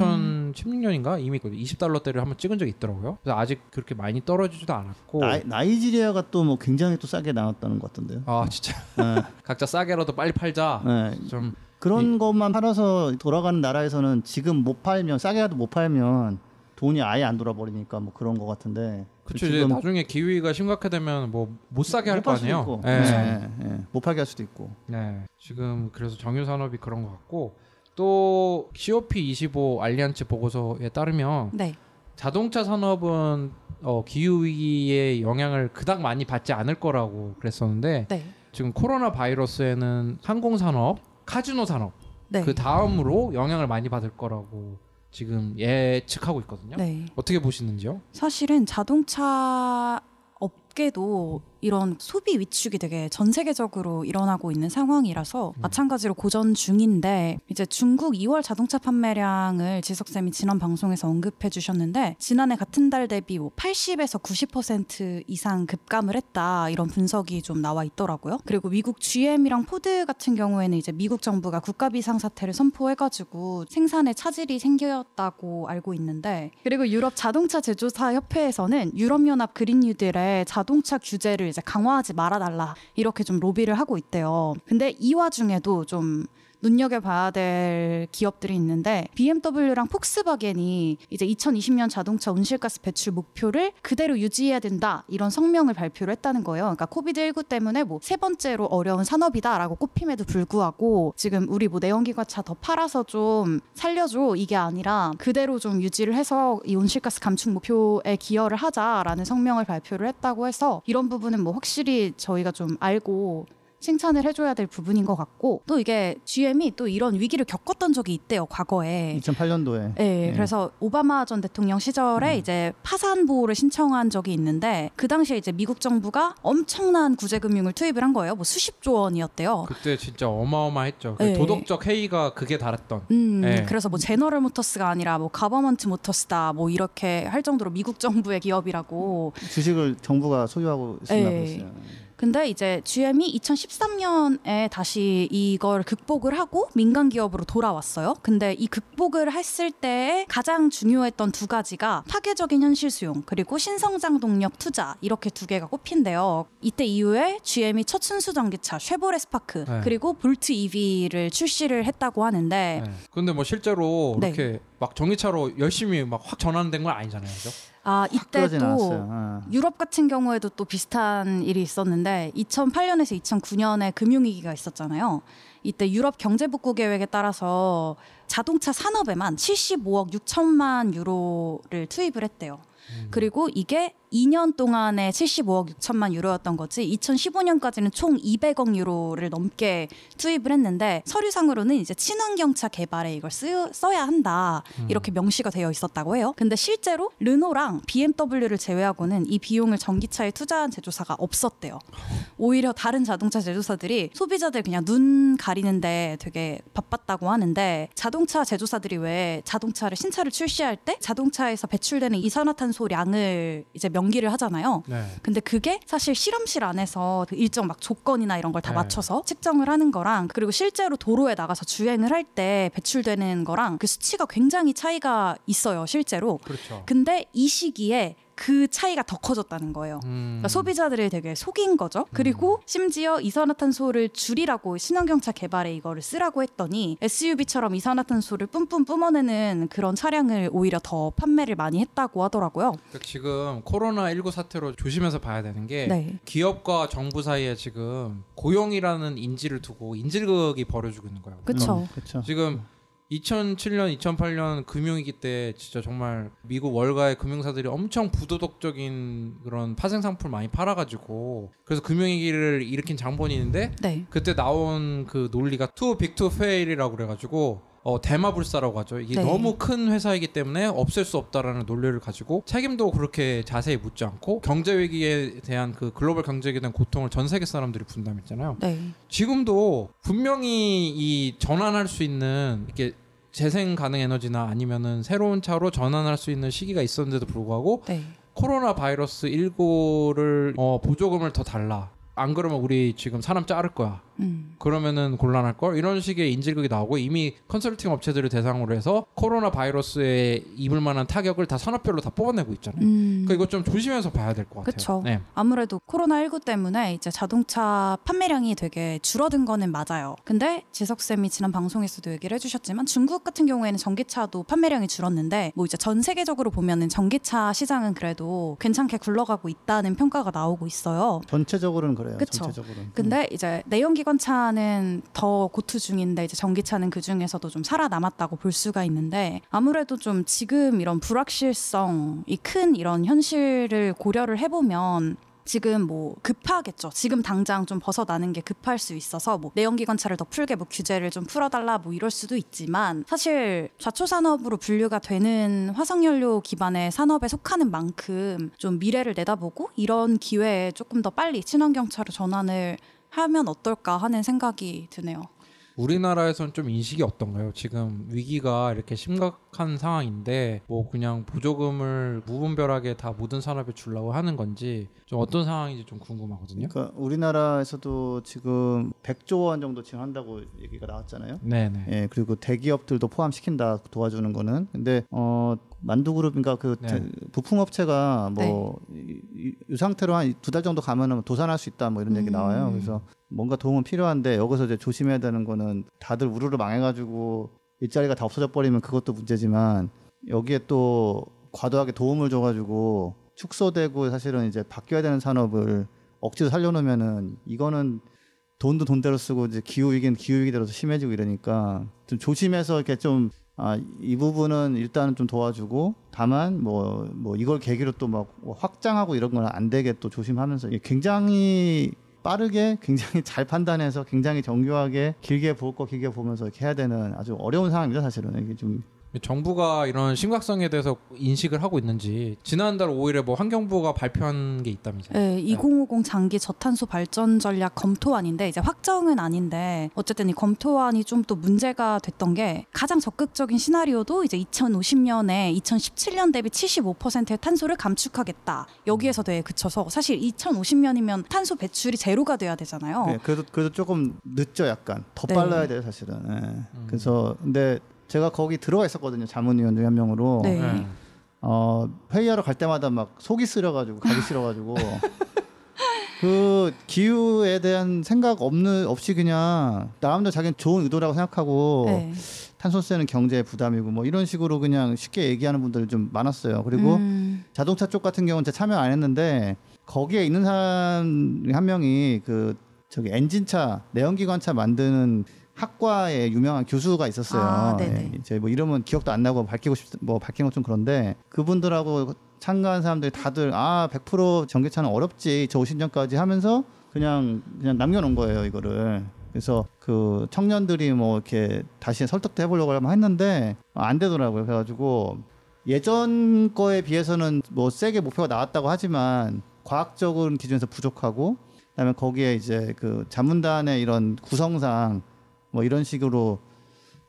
S3: 2016년인가 이미 20달러대를 한번 찍은 적이 있더라고요. 그래서 아직 그렇게 많이 떨어지지도 않았고.
S2: 나이, 나이 지리아가 또 뭐 굉장히 또 싸게 나왔다는 것 같던데요.
S3: 아 진짜
S2: 네.
S3: 각자 싸게라도 빨리 팔자.
S2: 네.
S3: 좀
S2: 그런 것만 팔아서 돌아가는 나라에서는 지금 못 팔면 싸게라도 못 팔면 돈이 아예 안 돌아버리니까 뭐 그런 것 같은데
S3: 그렇죠. 이제 나중에 기후위가 심각하되면 뭐 못 사게 할못거 아니에요.
S2: 있고.
S3: 네.
S2: 네, 네. 못 팔게 할 수도 있고.
S3: 네. 지금 그래서 정유 산업이 그런 것 같고 또 COP25 알리안츠 보고서에 따르면
S1: 네.
S3: 자동차 산업은 어, 기후 위기의 영향을 그닥 많이 받지 않을 거라고 그랬었는데
S1: 네.
S3: 지금 코로나 바이러스에는 항공 산업, 카지노 산업
S1: 네.
S3: 그 다음으로 영향을 많이 받을 거라고 지금 예측하고 있거든요.
S1: 네.
S3: 어떻게 보시는지요?
S1: 사실은 자동차 업계도 이런 소비 위축이 되게 전 세계적으로 일어나고 있는 상황이라서 마찬가지로 고전 중인데 이제 중국 2월 자동차 판매량을 지석 쌤이 지난 방송에서 언급해 주셨는데 지난해 같은 달 대비 뭐 80에서 90% 이상 급감을 했다 이런 분석이 좀 나와 있더라고요. 그리고 미국 GM이랑 포드 같은 경우에는 이제 미국 정부가 국가 비상 사태를 선포해가지고 생산에 차질이 생겼다고 알고 있는데 그리고 유럽 자동차 제조사 협회에서는 유럽 연합 그린 뉴딜의 자동차 규제를 이제 강화하지 말아달라 이렇게 좀 로비를 하고 있대요. 근데 이 와중에도 좀 눈여겨봐야 될 기업들이 있는데 BMW랑 폭스바겐이 이제 2020년 자동차 온실가스 배출 목표를 그대로 유지해야 된다 이런 성명을 발표를 했다는 거예요. 그러니까 COVID 19 때문에 뭐 세 번째로 어려운 산업이다라고 꼽힘에도 불구하고 지금 우리 뭐 내연기관차 더 팔아서 좀 살려줘 이게 아니라 그대로 좀 유지를 해서 이 온실가스 감축 목표에 기여를 하자라는 성명을 발표를 했다고 해서 이런 부분은 뭐 확실히 저희가 좀 알고 칭찬을 해줘야 될 부분인 것 같고 또 이게 GM이 또 이런 위기를 겪었던 적이 있대요 과거에.
S2: 2008년도에
S1: 네,
S2: 예.
S1: 그래서 오바마 전 대통령 시절에
S2: 음.
S1: 이제 파산 보호를 신청한 적이 있는데 그 당시에 이제 미국 정부가 엄청난 구제 금융을 투입을 한 거예요. 뭐 수십조 원이었대요.
S3: 그때 진짜 어마어마했죠. 그
S1: 네.
S3: 도덕적 해이가 그게 달했던.
S1: 음,
S3: 네.
S1: 그래서 뭐 제너럴 모터스가 아니라 뭐 가버먼트 모터스다 뭐 이렇게 할 정도로 미국 정부의 기업이라고.
S2: 주식을 정부가 소유하고 있었나
S1: 예.
S2: 보였어요.
S1: 근데 이제 GM이 2013년에 다시 이걸 극복을 하고 민간 기업으로 돌아왔어요. 근데 이 극복을 했을 때 가장 중요했던 두 가지가 파괴적인 현실 수용 그리고 신성장 동력 투자 이렇게 두 개가 꼽힌대요. 이때 이후에 GM이 첫 순수 전기차 쉐보레 스파크
S3: 네.
S1: 그리고 볼트 EV를 출시를 했다고 하는데
S3: 네. 근데 뭐 실제로
S1: 네.
S3: 이렇게 막 전기차로 열심히 막 확 전환된 건 아니잖아요. 그죠?
S2: 아확
S1: 이때 또
S2: 않았어요. 어.
S1: 유럽 같은 경우에도 또 비슷한 일이 있었는데 2008년에서 2009년에 금융위기가 있었잖아요. 이때 유럽 경제복구 계획에 따라서 자동차 산업에만 75억 6천만 유로를 투입을 했대요. 그리고 이게 2년 동안에 75억 6천만 유로였던 거지 2015년까지는 총 200억 유로를 넘게 투입을 했는데 서류상으로는 이제 친환경차 개발에 이걸 쓰, 써야 한다 이렇게 명시가 되어 있었다고 해요. 근데 실제로 르노랑 BMW를 제외하고는 이 비용을 전기차에 투자한 제조사가 없었대요. 오히려 다른 자동차 제조사들이 소비자들 그냥 눈 가리는데 되게 바빴다고 하는데 자동차 제조사들이 왜 자동차를 신차를 출시할 때 자동차에서 배출되는 이산화탄소량을 이제 명 기를 하잖아요.
S3: 네.
S1: 근데 그게 사실 실험실 안에서 그 일정 막 조건이나 이런 걸다
S3: 네.
S1: 맞춰서 측정을 하는 거랑 그리고 실제로 도로에 나가서 주행을 할 때 배출되는 거랑 그 수치가 굉장히 차이가 있어요, 실제로.
S3: 그렇죠.
S1: 근데 이 시기에 그 차이가 더 커졌다는 거예요.
S3: 음.
S1: 그러니까 소비자들을 되게 속인 거죠. 그리고 심지어 이산화탄소를 줄이라고 신환경차 개발에 이거를 쓰라고 했더니 SUV처럼 이산화탄소를 뿜뿜 뿜어내는 그런 차량을 오히려 더 판매를 많이 했다고 하더라고요.
S3: 그러니까 지금 코로나 19 사태로 조심해서 봐야 되는 게
S1: 네.
S3: 기업과 정부 사이에 지금 고용이라는 인질을 두고 인질극이 벌어지고 있는 거예요.
S1: 그쵸.
S2: 그렇죠.
S3: 지금 2007년, 2008년 금융위기 때 진짜 정말 미국 월가의 금융사들이 엄청 부도덕적인 그런 파생 상품을 많이 팔아가지고 그래서 금융위기를 일으킨 장본인인데
S1: 네.
S3: 그때 나온 그 논리가 too big to fail이라고 그래가지고 어, 대마불사라고 하죠. 이게
S1: 네.
S3: 너무 큰 회사이기 때문에 없앨 수 없다라는 논리를 가지고 책임도 그렇게 자세히 묻지 않고 경제 위기에 대한 그 글로벌 경제에 대한 고통을 전 세계 사람들이 분담했잖아요.
S1: 네.
S3: 지금도 분명히 이 전환할 수 있는 이렇게 재생 가능 에너지나 아니면은 새로운 차로 전환할 수 있는 시기가 있었는데도 불구하고
S1: 네.
S3: 코로나 바이러스 19를 어, 보조금을 더 달라. 안 그러면 우리 지금 사람 자를 거야.
S1: 음.
S3: 그러면은 곤란할 걸 이런 식의 인질극이 나오고 이미 컨설팅 업체들을 대상으로 해서 코로나 바이러스에 입을 만한 타격을 다 산업별로 다 뽑아내고 있잖아요.
S1: 음.
S3: 그러니까 이거 좀 조심해서 봐야 될 것 같아요.
S1: 그쵸.
S3: 네.
S1: 아무래도 코로나 19 때문에 이제 자동차 판매량이 되게 줄어든 거는 맞아요. 근데 지석 쌤이 지난 방송에서도 얘기를 해주셨지만 중국 같은 경우에는 전기차도 판매량이 줄었는데 뭐 이제 전 세계적으로 보면은 전기차 시장은 그래도 괜찮게 굴러가고 있다는 평가가 나오고 있어요.
S2: 전체적으로는 그래요.
S1: 그쵸.
S2: 전체적으로.
S1: 근데 이제 내연기 관차는 더 고투 중인데 이제 전기차는 그 중에서도 좀 살아남았다고 볼 수가 있는데 아무래도 좀 지금 이런 불확실성 이 큰 이런 현실을 고려를 해보면 지금 뭐 급하겠죠. 지금 당장 좀 벗어나는 게 급할 수 있어서 뭐 내연기관차를 더 풀게 뭐 규제를 좀 풀어달라 뭐 이럴 수도 있지만 사실 좌초 산업으로 분류가 되는 화석연료 기반의 산업에 속하는 만큼 좀 미래를 내다보고 이런 기회에 조금 더 빨리 친환경차로 전환을 하면 어떨까 하는 생각이 드네요.
S3: 우리나라에서는 좀 인식이 어떤가요? 지금 위기가 이렇게 심각한 상황인데 뭐 그냥 보조금을 무분별하게 다 모든 산업에 주려고 하는 건지 좀 어떤 상황인지 좀 궁금하거든요.
S2: 그러니까 우리나라에서도 지금 100조 원 정도 지금 한다고 얘기가 나왔잖아요.
S3: 네 네.
S2: 예, 그리고 대기업들도 포함시킨다 도와주는 거는. 근데 어 만두그룹인가 그
S3: 네.
S2: 제- 부품업체가 뭐이이 상태로 한 두 달 정도 가면은 도산할 수 있다 뭐 이런 얘기
S1: 음.
S2: 나와요. 그래서 뭔가 도움은 필요한데 여기서 이제 조심해야 되는 거는 다들 우르르 망해가지고 일자리가 다 없어져 버리면 그것도 문제지만 여기에 또 과도하게 도움을 줘가지고 축소되고 사실은 이제 바뀌어야 되는 산업을 억지로 살려놓으면은 이거는 돈도 돈대로 쓰고 이제 기후 위기는 기후 위기대로 심해지고 이러니까 좀 조심해서 이렇게 좀 아, 이 부분은 일단은 좀 도와주고 다만 뭐 뭐 이걸 계기로 또 막 확장하고 이런 건 안 되게 또 조심하면서 굉장히 빠르게 굉장히 잘 판단해서 굉장히 정교하게 길게 볼 거 길게 보면서 이렇게 해야 되는 아주 어려운 상황입니다 사실은. 이게 좀
S3: 정부가 이런 심각성에 대해서 인식을 하고 있는지 지난달 5일에 뭐 환경부가 발표한 게 있다면서요.
S1: 네, 2050 장기 저탄소 발전 전략 검토안인데 이제 확정은 아닌데 어쨌든 이 검토안이 좀 또 문제가 됐던 게 가장 적극적인 시나리오도 이제 2050년에 2017년 대비 75%의 탄소를 감축하겠다. 여기에서 되게 그쳐서 사실 2050년이면 탄소 배출이 제로가 돼야 되잖아요.
S2: 네, 그래도 그래도 조금 늦죠 약간 더
S1: 네.
S2: 빨라야 돼요 사실은 예. 그래서 근데 제가 거기 들어가 있었거든요 자문위원 중에 한 명으로
S1: 네.
S3: 네.
S2: 어, 회의하러 갈 때마다 막 속이 쓰려가지고 가기 싫어가지고 그 기후에 대한 생각 없는 없이 그냥 나름대로 자기는 좋은 의도라고 생각하고
S1: 네.
S2: 탄소세는 경제 부담이고 뭐 이런 식으로 그냥 쉽게 얘기하는 분들이 좀 많았어요. 그리고
S1: 음,
S2: 자동차 쪽 같은 경우는 제가 참여 안 했는데 거기에 있는 사람 한 명이 그 저기 엔진차 내연기관차 만드는 학과의 유명한 교수가 있었어요.
S1: 아.
S2: 예, 이제 뭐 이름은 기억도 안 나고 밝히고 싶 뭐 밝힌 건좀 그런데 그분들하고 참가한 사람들이 다들 아 100% 전기차는 어렵지 저 50년까지 하면서 그냥 그냥 남겨놓은 거예요 이거를. 그래서 그 청년들이 뭐 이렇게 다시 설득도 해보려고 했는데 안 되더라고요. 그래가지고 예전 거에 비해서는 뭐 세게 목표가 나왔다고 하지만 과학적인 기준에서 부족하고 그다음에 거기에 이제 그 자문단의 이런 구성상 뭐 이런 식으로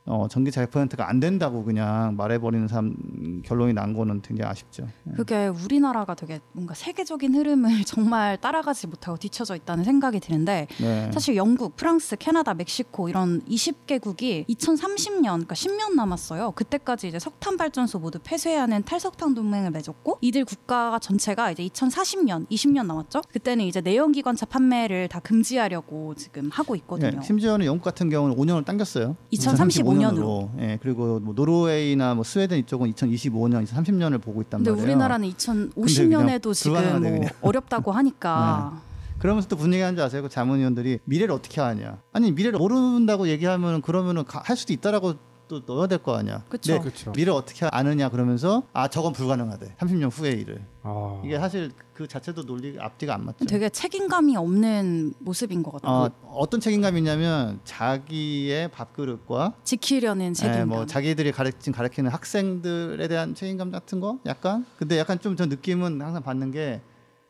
S2: 어 전기차 100%가 안 된다고 그냥 말해버리는 사람 결론이 난 거는 굉장히 아쉽죠.
S1: 그게 우리나라가 되게 뭔가 세계적인 흐름을 정말 따라가지 못하고 뒤처져 있다는 생각이 드는데
S2: 네.
S1: 사실 영국, 프랑스, 캐나다, 멕시코 이런 20개국이 2030년, 그러니까 10년 남았어요. 그때까지 이제 석탄 발전소 모두 폐쇄하는 탈석탄 동맹을 맺었고 이들 국가 전체가 이제 2040년, 20년 남았죠. 그때는 이제 내연기관차 판매를 다 금지하려고 지금 하고 있거든요.
S2: 네, 심지어는 영국 같은 경우는 5년을 당겼어요.
S1: 2035년 으로.
S2: 예, 그리고 뭐 노르웨이나 뭐 스웨덴 이쪽은 2025년, 2030년을 보고 있단
S1: 근데
S2: 말이에요.
S1: 우리나라는 2050년에도 지금 뭐. 어렵다고 하니까
S2: 그러면서 또 분위기 하는 줄 아세요? 그 자문위원들이 미래를 어떻게 하냐? 아니 미래를 모른다고 얘기하면 그러면은 가- 할 수도 있다라고 또 넣어야 될 거 아니야?
S1: 그쵸.
S2: 근데. 미래를 어떻게 아느냐 그러면서 아 저건 불가능하대. 30년 후의 일을.
S3: 아.
S2: 이게 사실 그 자체도 논리 앞뒤가 안 맞죠.
S1: 되게 책임감이 없는 모습인 것 같아요.
S2: 어, 어떤 책임감이 있냐면 자기의 밥그릇과
S1: 지키려는 책임감.
S2: 예, 뭐 자기들이 가르친 가르치는 학생들에 대한 책임감 같은 거 약간 근데 약간 좀 저 느낌은 항상 받는 게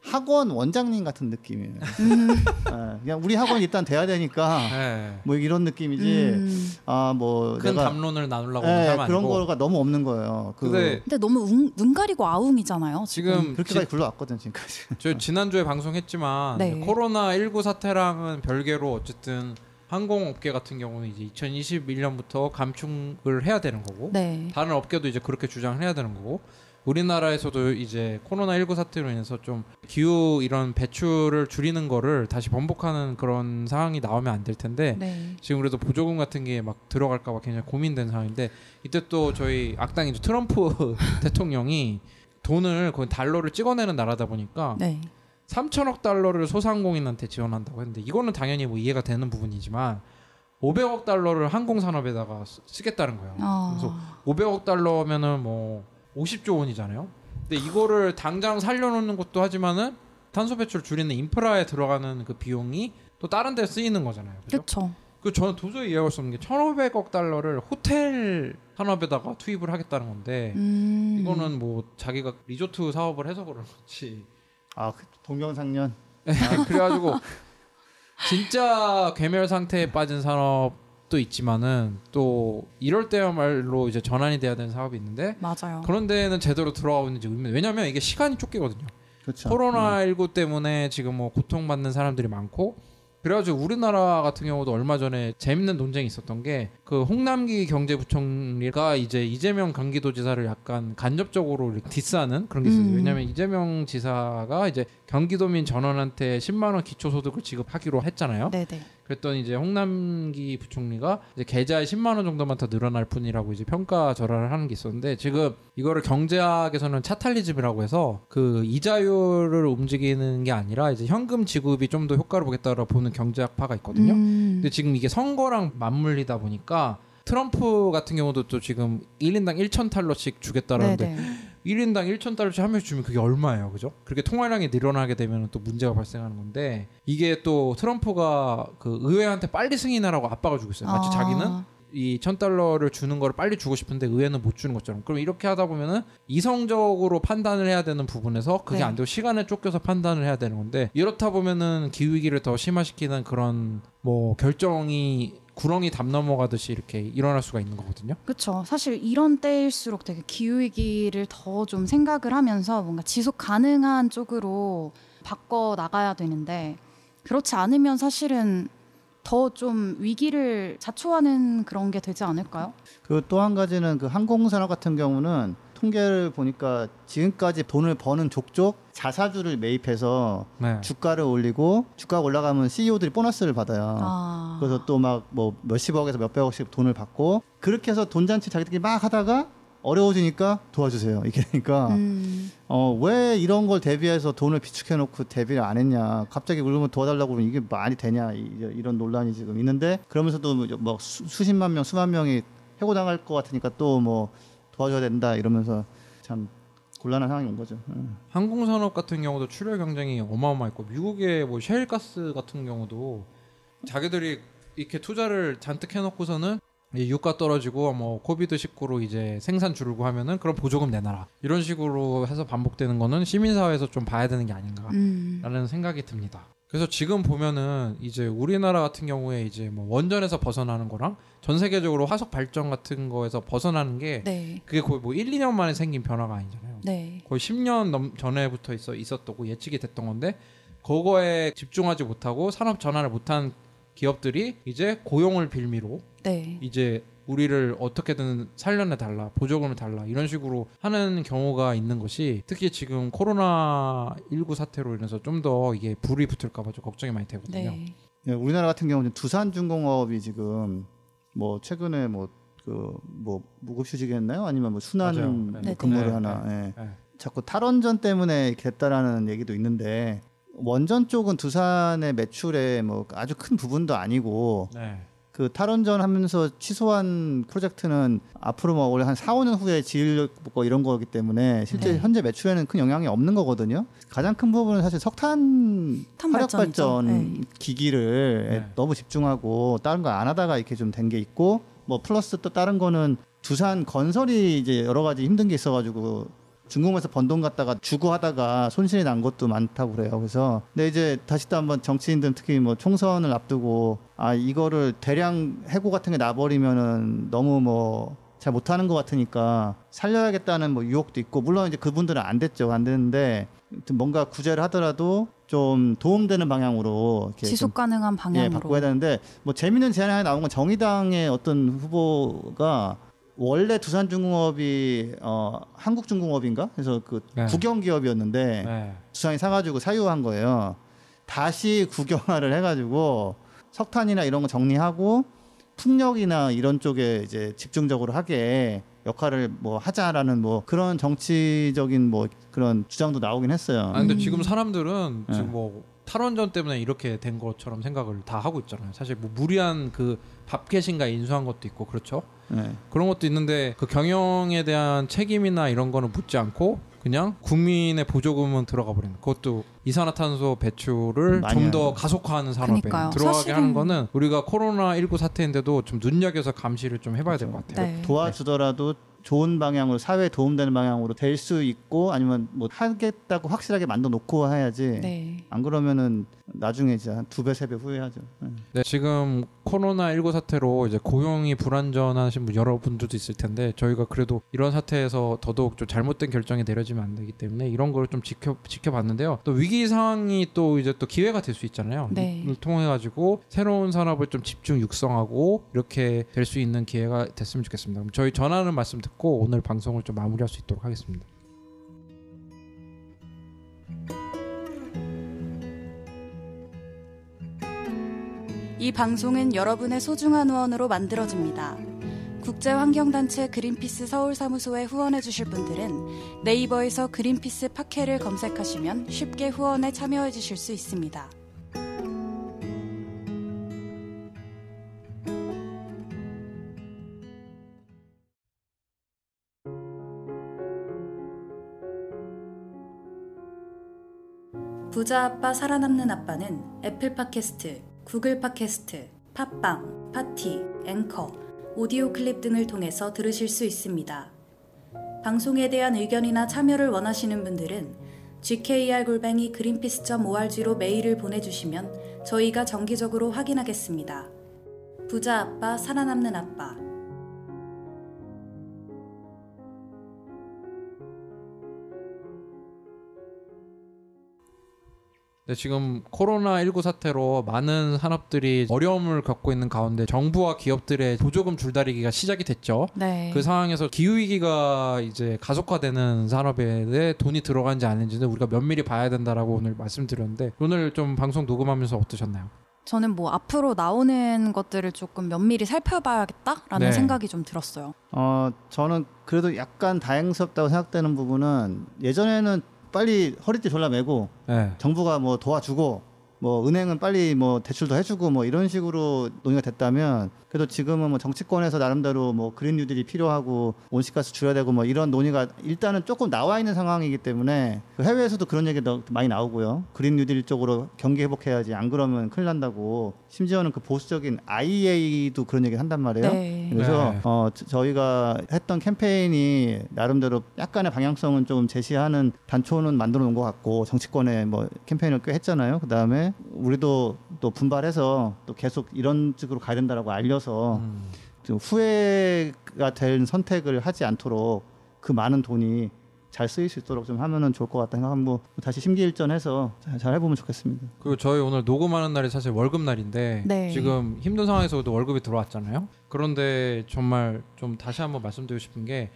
S2: 학원 원장님 같은 느낌이에요.
S1: 음.
S2: 예, 그냥 우리 학원 일단 돼야 되니까
S3: 네.
S2: 뭐 이런 느낌이지.
S1: 음.
S2: 아뭐
S3: 큰
S2: 내가
S3: 담론을 나누려고
S2: 예,
S3: 하는 사람
S2: 그런
S3: 아니고.
S2: 거가 너무 없는 거예요. 그
S3: 근데
S1: 근데 너무 웅- 눈 가리고 아웅이잖아요.
S3: 지금
S2: 그렇게까지 굴러왔거든 지금까지.
S3: 저 지난주에 방송했지만
S1: 네.
S3: 코로나 19 사태랑은 별개로 어쨌든 항공업계 같은 경우는 이제 2021년부터 감축을 해야 되는 거고
S1: 네.
S3: 다른 업계도 이제 그렇게 주장을 해야 되는 거고 우리나라에서도 이제 코로나 19 사태로 인해서 좀 기후 이런 배출을 줄이는 거를 다시 번복하는 그런 상황이 나오면 안 될 텐데
S1: 네.
S3: 지금 그래도 보조금 같은 게 막 들어갈까 봐 굉장히 고민된 상황인데 이때 또 저희 악당이죠 트럼프 대통령이 돈을 거의 달러를 찍어내는 나라다 보니까
S1: 네.
S3: 3천억 달러를 소상공인한테 지원한다고 했는데 이거는 당연히 뭐 이해가 되는 부분이지만 500억 달러를 항공 산업에다가 쓰- 쓰겠다는 거예요.
S1: 아.
S3: 그래서 500억 달러면은 뭐 50조 원이잖아요. 근데 이거를 당장 살려놓는 것도 하지만은 탄소 배출 줄이는 인프라에 들어가는 그 비용이 또 다른 데 쓰이는 거잖아요. 그죠?
S1: 그렇죠.
S3: 그 저는 도저히 이해할 수 없는 게 1,500억 달러를 호텔 산업에다가 투입을 하겠다는 건데
S1: 음.
S3: 이거는 뭐 자기가 리조트 사업을 해서 그런 거지.
S2: 아 그 동명상련.
S3: 그래가지고 진짜 괴멸 상태에 빠진 산업 도 있지만은 또 이럴 때야말로 이제 전환이 돼야 되는 사업이 있는데
S1: 맞아요.
S3: 그런 데는 제대로 들어가고 있는지 의문. 왜냐면 이게 시간이 쫓기거든요.
S2: 그렇죠.
S3: 코로나 19 때문에 지금 뭐 고통받는 사람들이 많고 그래가지고 우리나라 같은 경우도 얼마 전에 재밌는 논쟁이 있었던 게 그 홍남기 경제부총리가 이제 이재명 경기도지사를 약간 간접적으로 디스하는 그런 게 있어요.
S1: 음.
S3: 왜냐하면 이재명 지사가 이제 경기도민 전원한테 10만 원 기초소득을 지급하기로 했잖아요.
S1: 네네.
S3: 그랬더니 이제 홍남기 부총리가 이제 계좌에 10만 원 정도만 더 늘어날 뿐이라고 이제 평가 절하를 하는 게 있었는데 지금 이거를 경제학에서는 차탈리즘이라고 해서 그 이자율을 움직이는 게 아니라 이제 현금 지급이 좀 더 효과를 보겠다라고 보는 경제학파가 있거든요.
S1: 음.
S3: 근데 지금 이게 선거랑 맞물리다 보니까 트럼프 같은 경우도 또 지금 1인당 1천 달러씩 주겠다라는데
S1: 네네.
S3: 1인당 1천 달러씩 한 명씩 주면 그게 얼마예요, 그죠? 그렇게 통화량이 늘어나게 되면 또 문제가 발생하는 건데 이게 또 트럼프가 그 의회한테 빨리 승인하라고 압박을 주고 있어요. 마치
S1: 아.
S3: 자기는 이천 달러를 주는 거를 빨리 주고 싶은데 의회는 못 주는 것처럼. 그럼 이렇게 하다 보면은 이성적으로 판단을 해야 되는 부분에서 그게
S1: 네.
S3: 안 되고 시간에 쫓겨서 판단을 해야 되는 건데 이렇다 보면은 기후 위기를 더 심화시키는 그런 뭐 결정이 구렁이 담 넘어가듯이 이렇게 일어날 수가 있는 거거든요.
S1: 그렇죠. 사실 이런 때일수록 되게 기후 위기를 더 좀 생각을 하면서 뭔가 지속 가능한 쪽으로 바꿔 나가야 되는데 그렇지 않으면 사실은 더 좀 위기를 자초하는 그런 게 되지 않을까요?
S2: 그 또 한 가지는 그 항공산업 같은 경우는 통계를 보니까 지금까지 돈을 버는 족족 자사주를 매입해서
S3: 네.
S2: 주가를 올리고 주가가 올라가면 CEO들이 보너스를 받아요.
S1: 아.
S2: 그래서 또 막 뭐 몇십억에서 몇백억씩 돈을 받고 그렇게 해서 돈잔치 자기들끼리 막 하다가 어려워지니까 도와주세요. 이게 그러니까
S1: 음,
S2: 어, 왜 이런 걸 대비해서 돈을 비축해 놓고 대비를 안 했냐. 갑자기 그러면 도와달라고 그러면 이게 말이 되냐. 이- 이런 논란이 지금 있는데 그러면서도 뭐, 뭐 수, 수십만 명, 수만 명이 해고당할 것 같으니까 또뭐 도와줘야 된다 이러면서 참 곤란한 상황이 온 거죠. 음.
S3: 항공 산업 같은 경우도 출혈 경쟁이 어마어마했고 미국의 뭐 셰일 가스 같은 경우도 자기들이 이렇게 투자를 잔뜩 해놓고서는 이 유가 떨어지고 뭐 코비드 19로 이제 생산 줄고 하면은 그럼 보조금 내놔라 이런 식으로 해서 반복되는 거는 시민사회에서 좀 봐야 되는 게 아닌가라는
S1: 음.
S3: 생각이 듭니다. 그래서 지금 보면은 이제 우리나라 같은 경우에 이제 뭐 원전에서 벗어나는 거랑 전 세계적으로 화석 발전 같은 거에서 벗어나는 게
S1: 네.
S3: 그게 거의 뭐 1, 2년 만에 생긴 변화가 아니잖아요.
S1: 네.
S3: 거의 10년 넘 전에부터 있어 있었다고 예측이 됐던 건데 그거에 집중하지 못하고 산업 전환을 못한 기업들이 이제 고용을 빌미로
S1: 네.
S3: 이제 우리를 어떻게든 살려내 달라 보조금을 달라 이런 식으로 하는 경우가 있는 것이 특히 지금 코로나 19 사태로 인해서 좀 더 이게 불이 붙을까봐 좀 걱정이 많이 되거든요.
S1: 네.
S2: 예, 우리나라 같은 경우는 두산 중공업이 지금 뭐 최근에 뭐 그뭐 무급휴직했나요? 아니면 뭐 순환. 뭐
S3: 네.
S2: 근무를
S3: 네.
S2: 하나.
S3: 네.
S2: 예.
S3: 네.
S2: 자꾸 탈원전 때문에 이렇게 됐다라는 얘기도 있는데 원전 쪽은 두산의 매출의 뭐 아주 큰 부분도 아니고
S3: 네.
S2: 그 탈원전 하면서 취소한 프로젝트는 앞으로 뭐 원래 한 4, 5년 후에 지을 거 이런 거기 때문에 실제
S1: 네.
S2: 현재 매출에는 큰 영향이 없는 거거든요. 가장 큰 부분은 사실 석탄
S1: 탄
S2: 화력.
S1: 발전 네.
S2: 기기를
S3: 네.
S2: 너무 집중하고 다른 거 안 하다가 이렇게 좀 된 게 있고 뭐 플러스 또 다른 거는 두산 건설이 이제 여러 가지 힘든 게 있어가지고 중공에서 번 돈 갖다가 주고 하다가 손실이 난 것도 많다고 그래요. 그래서 근데 이제 다시 또 한번 정치인들 특히 뭐 총선을 앞두고 아 이거를 대량 해고 같은 게 나버리면은 너무 뭐 잘 못하는 것 같으니까 살려야겠다는 뭐 유혹도 있고 물론 이제 그분들은 안 됐죠 안 됐는데 뭔가 구제를 하더라도 좀 도움되는 방향으로
S1: 지속 가능한
S2: 예,
S1: 방향으로.
S2: 바꿔야 되는데 뭐 재밌는 제안이 나온 건 정의당의 어떤 후보가 원래 두산중공업이 어 한국중공업인가 그래서 그
S3: 네.
S2: 국영 기업이었는데
S3: 네.
S2: 두산이 사가지고 사유한 거예요. 다시 국영화를 해가지고 석탄이나 이런 거 정리하고 풍력이나 이런 쪽에 이제 집중적으로 하게 역할을 뭐 하자라는 뭐 그런 정치적인 뭐 그런 주장도 나오긴 했어요.
S3: 아 근데
S1: 음.
S3: 지금 사람들은
S2: 네.
S3: 지금 뭐 탈원전 때문에 이렇게 된 것처럼 생각을 다 하고 있잖아요. 사실 뭐 무리한 그 밥캐신가 인수한 것도 있고 그렇죠.
S2: 네.
S3: 그런 것도 있는데 그 경영에 대한 책임이나 이런 거는 묻지 않고 그냥 국민의 보조금은 들어가 버리는 그것도 이산화탄소 배출을 좀더
S2: 하는.
S3: 가속화하는 산업에
S1: 그러니까요.
S3: 들어가게
S1: 사실은-
S3: 하는 거는 우리가 코로나 19 사태인데도 좀 눈여겨서 감시를 좀 해봐야 될 것 같아요.
S1: 네.
S2: 도와주더라도 좋은 방향으로 사회에 도움되는 방향으로 될 수 있고 아니면 뭐 하겠다고 확실하게 만들어 놓고 해야지
S1: 네.
S2: 안 그러면은 나중에 이제 한두배 세 배 후회하죠. 네.
S3: 네, 지금 코로나 19 사태로 이제 고용이 불안전하신 분 여러분들도 있을 텐데 저희가 그래도 이런 사태에서 더더욱 좀 잘못된 결정이 내려지면 안 되기 때문에 이런 걸 좀 지켜 지켜봤는데요. 또 위기 상황이 또 이제 또 기회가 될 수 있잖아요.
S1: 네.
S3: 통해 가지고 새로운 산업을 좀 집중 육성하고 이렇게 될 수 있는 기회가 됐으면 좋겠습니다. 그럼 저희 전하는 말씀 듣고 오늘 방송을 좀 마무리할 수 있도록 하겠습니다.
S1: 이 방송은 여러분의 소중한 후원으로 만들어집니다. 국제환경단체 그린피스 서울사무소에 후원해주실 분들은 네이버에서 그린피스 팟캐를 검색하시면 쉽게 후원에 참여해주실 수 있습니다. 부자 아빠 살아남는 아빠는 애플 팟캐스트, 구글 팟캐스트, 팟빵, 파티, 앵커, 오디오 클립 등을 통해서 들으실 수 있습니다. 방송에 대한 의견이나 참여를 원하시는 분들은 gkr골뱅이 greenpeace.org로 메일을 보내주시면 저희가 정기적으로 확인하겠습니다. 부자 아빠 살아남는 아빠
S3: 네, 지금 코로나19 사태로 많은 산업들이 어려움을 겪고 있는 가운데 정부와 기업들의 보조금 줄다리기가 시작이 됐죠.
S1: 네.
S3: 그 상황에서 기후 위기가 이제 가속화되는 산업에 대해 돈이 들어간지 아닌지는 우리가 면밀히 봐야 된다라고 오늘 말씀드렸는데 오늘 좀 방송 녹음하면서 어떠셨나요?
S1: 저는 뭐 앞으로 나오는 것들을 조금 면밀히 살펴봐야겠다라는
S3: 네.
S1: 생각이 좀 들었어요.
S2: 어 저는 그래도 약간 다행스럽다고 생각되는 부분은 예전에는 빨리 허리띠 졸라매고
S3: 네.
S2: 정부가 뭐 도와주고 뭐 은행은 빨리 뭐 대출도 해주고 뭐 이런 식으로 논의가 됐다면 그래도 지금은 뭐 정치권에서 나름대로 뭐 그린 뉴딜이 필요하고 온실가스 줄여야 되고 뭐 이런 논의가 일단은 조금 나와 있는 상황이기 때문에 그 해외에서도 그런 얘기 더 많이 나오고요. 그린 뉴딜 쪽으로 경기 회복해야지 안 그러면 큰일 난다고 심지어는 그 보수적인 IEA도 그런 얘기를 한단 말이에요.
S1: 네.
S2: 그래서
S3: 네.
S2: 어, 저- 저희가 했던 캠페인이 나름대로 약간의 방향성은 좀 제시하는 단초는 만들어 놓은 것 같고 정치권에 뭐 캠페인을 꽤 했잖아요. 그 다음에 우리도 또 분발해서 또 계속 이런 쪽으로 가야 된다라고 알려서
S3: 음.
S2: 좀 후회가 될 선택을 하지 않도록 그 많은 돈이 잘 쓰일 수 있도록 좀 하면은 좋을 것 같다 생각하고 다시 심기일전해서 잘, 잘 해보면 좋겠습니다.
S3: 그리고 저희 오늘 녹음하는 날이 사실 월급 날인데
S1: 네.
S3: 지금 힘든 상황에서도 월급이 들어왔잖아요. 그런데 정말 좀 다시 한번 말씀드리고 싶은 게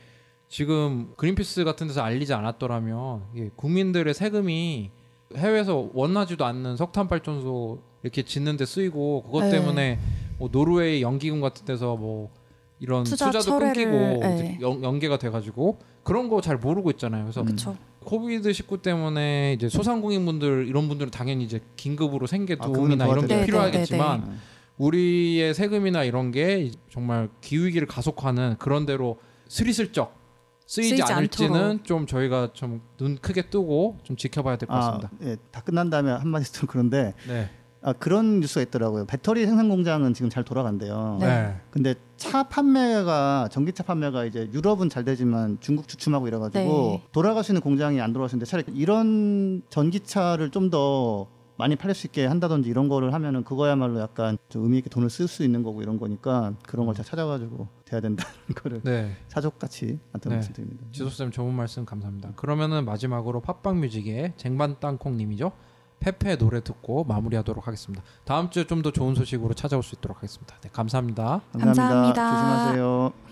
S3: 지금 그린피스 같은 데서 알리지 않았더라면 국민들의 세금이 해외에서 원하지도 않는 석탄 발전소 이렇게 짓는데 쓰이고 그것
S1: 네.
S3: 때문에 뭐 노르웨이 연기금 같은 데서 뭐 이런
S1: 투자
S3: 투자 도
S1: 철회를,
S3: 끊기고
S1: 네.
S3: 연, 연계가 돼가지고 그런 거 잘 모르고 있잖아요. 그래서
S1: 그렇죠.
S3: COVID 19 때문에 이제 소상공인분들 이런 분들은 당연히 이제 긴급으로 생계
S2: 아,
S3: 도움이나 이런 게
S1: 네,
S3: 필요하겠지만
S1: 네, 네,
S3: 우리의 세금이나 이런 게 정말 기후 위기를 가속화하는 그런 데로 스리슬쩍 쓰이지,
S1: 쓰이지
S3: 않을지는
S1: 않도록.
S3: 좀 저희가 좀 눈 크게 뜨고 좀 지켜봐야 될것
S2: 아,
S3: 같습니다.
S2: 예, 다 끝난 다음에 한마디 좀 그런데
S3: 네.
S2: 아, 그런 뉴스가 있더라고요. 배터리 생산 공장은 지금 잘 돌아간대요.
S3: 네.
S2: 근데 차 판매가 전기차 판매가 이제 유럽은 잘 되지만 중국 주춤하고 이래가지고
S1: 네.
S2: 돌아갈 수 있는 공장이 안 돌아가시는데 차라리 이런 전기차를 좀 더 많이 팔릴 수 있게 한다든지 이런 거를 하면은 그거야말로 약간 좀 의미 있게 돈을 쓸 수 있는 거고 이런 거니까 그런 걸 잘 찾아가지고 돼야 된다는 거를
S3: 네.
S2: 사족같이 한테
S3: 네.
S2: 말씀드립니다.
S3: 지소쌤 좋은 말씀 감사합니다. 그러면은 마지막으로 팟빵 뮤직의 쟁반 땅콩님이죠. 페페 노래 듣고 마무리하도록 하겠습니다. 다음 주에 좀 더 좋은 소식으로 찾아올 수 있도록 하겠습니다. 네, 감사합니다.
S2: 감사합니다.
S1: 감사합니다.
S2: 조심하세요.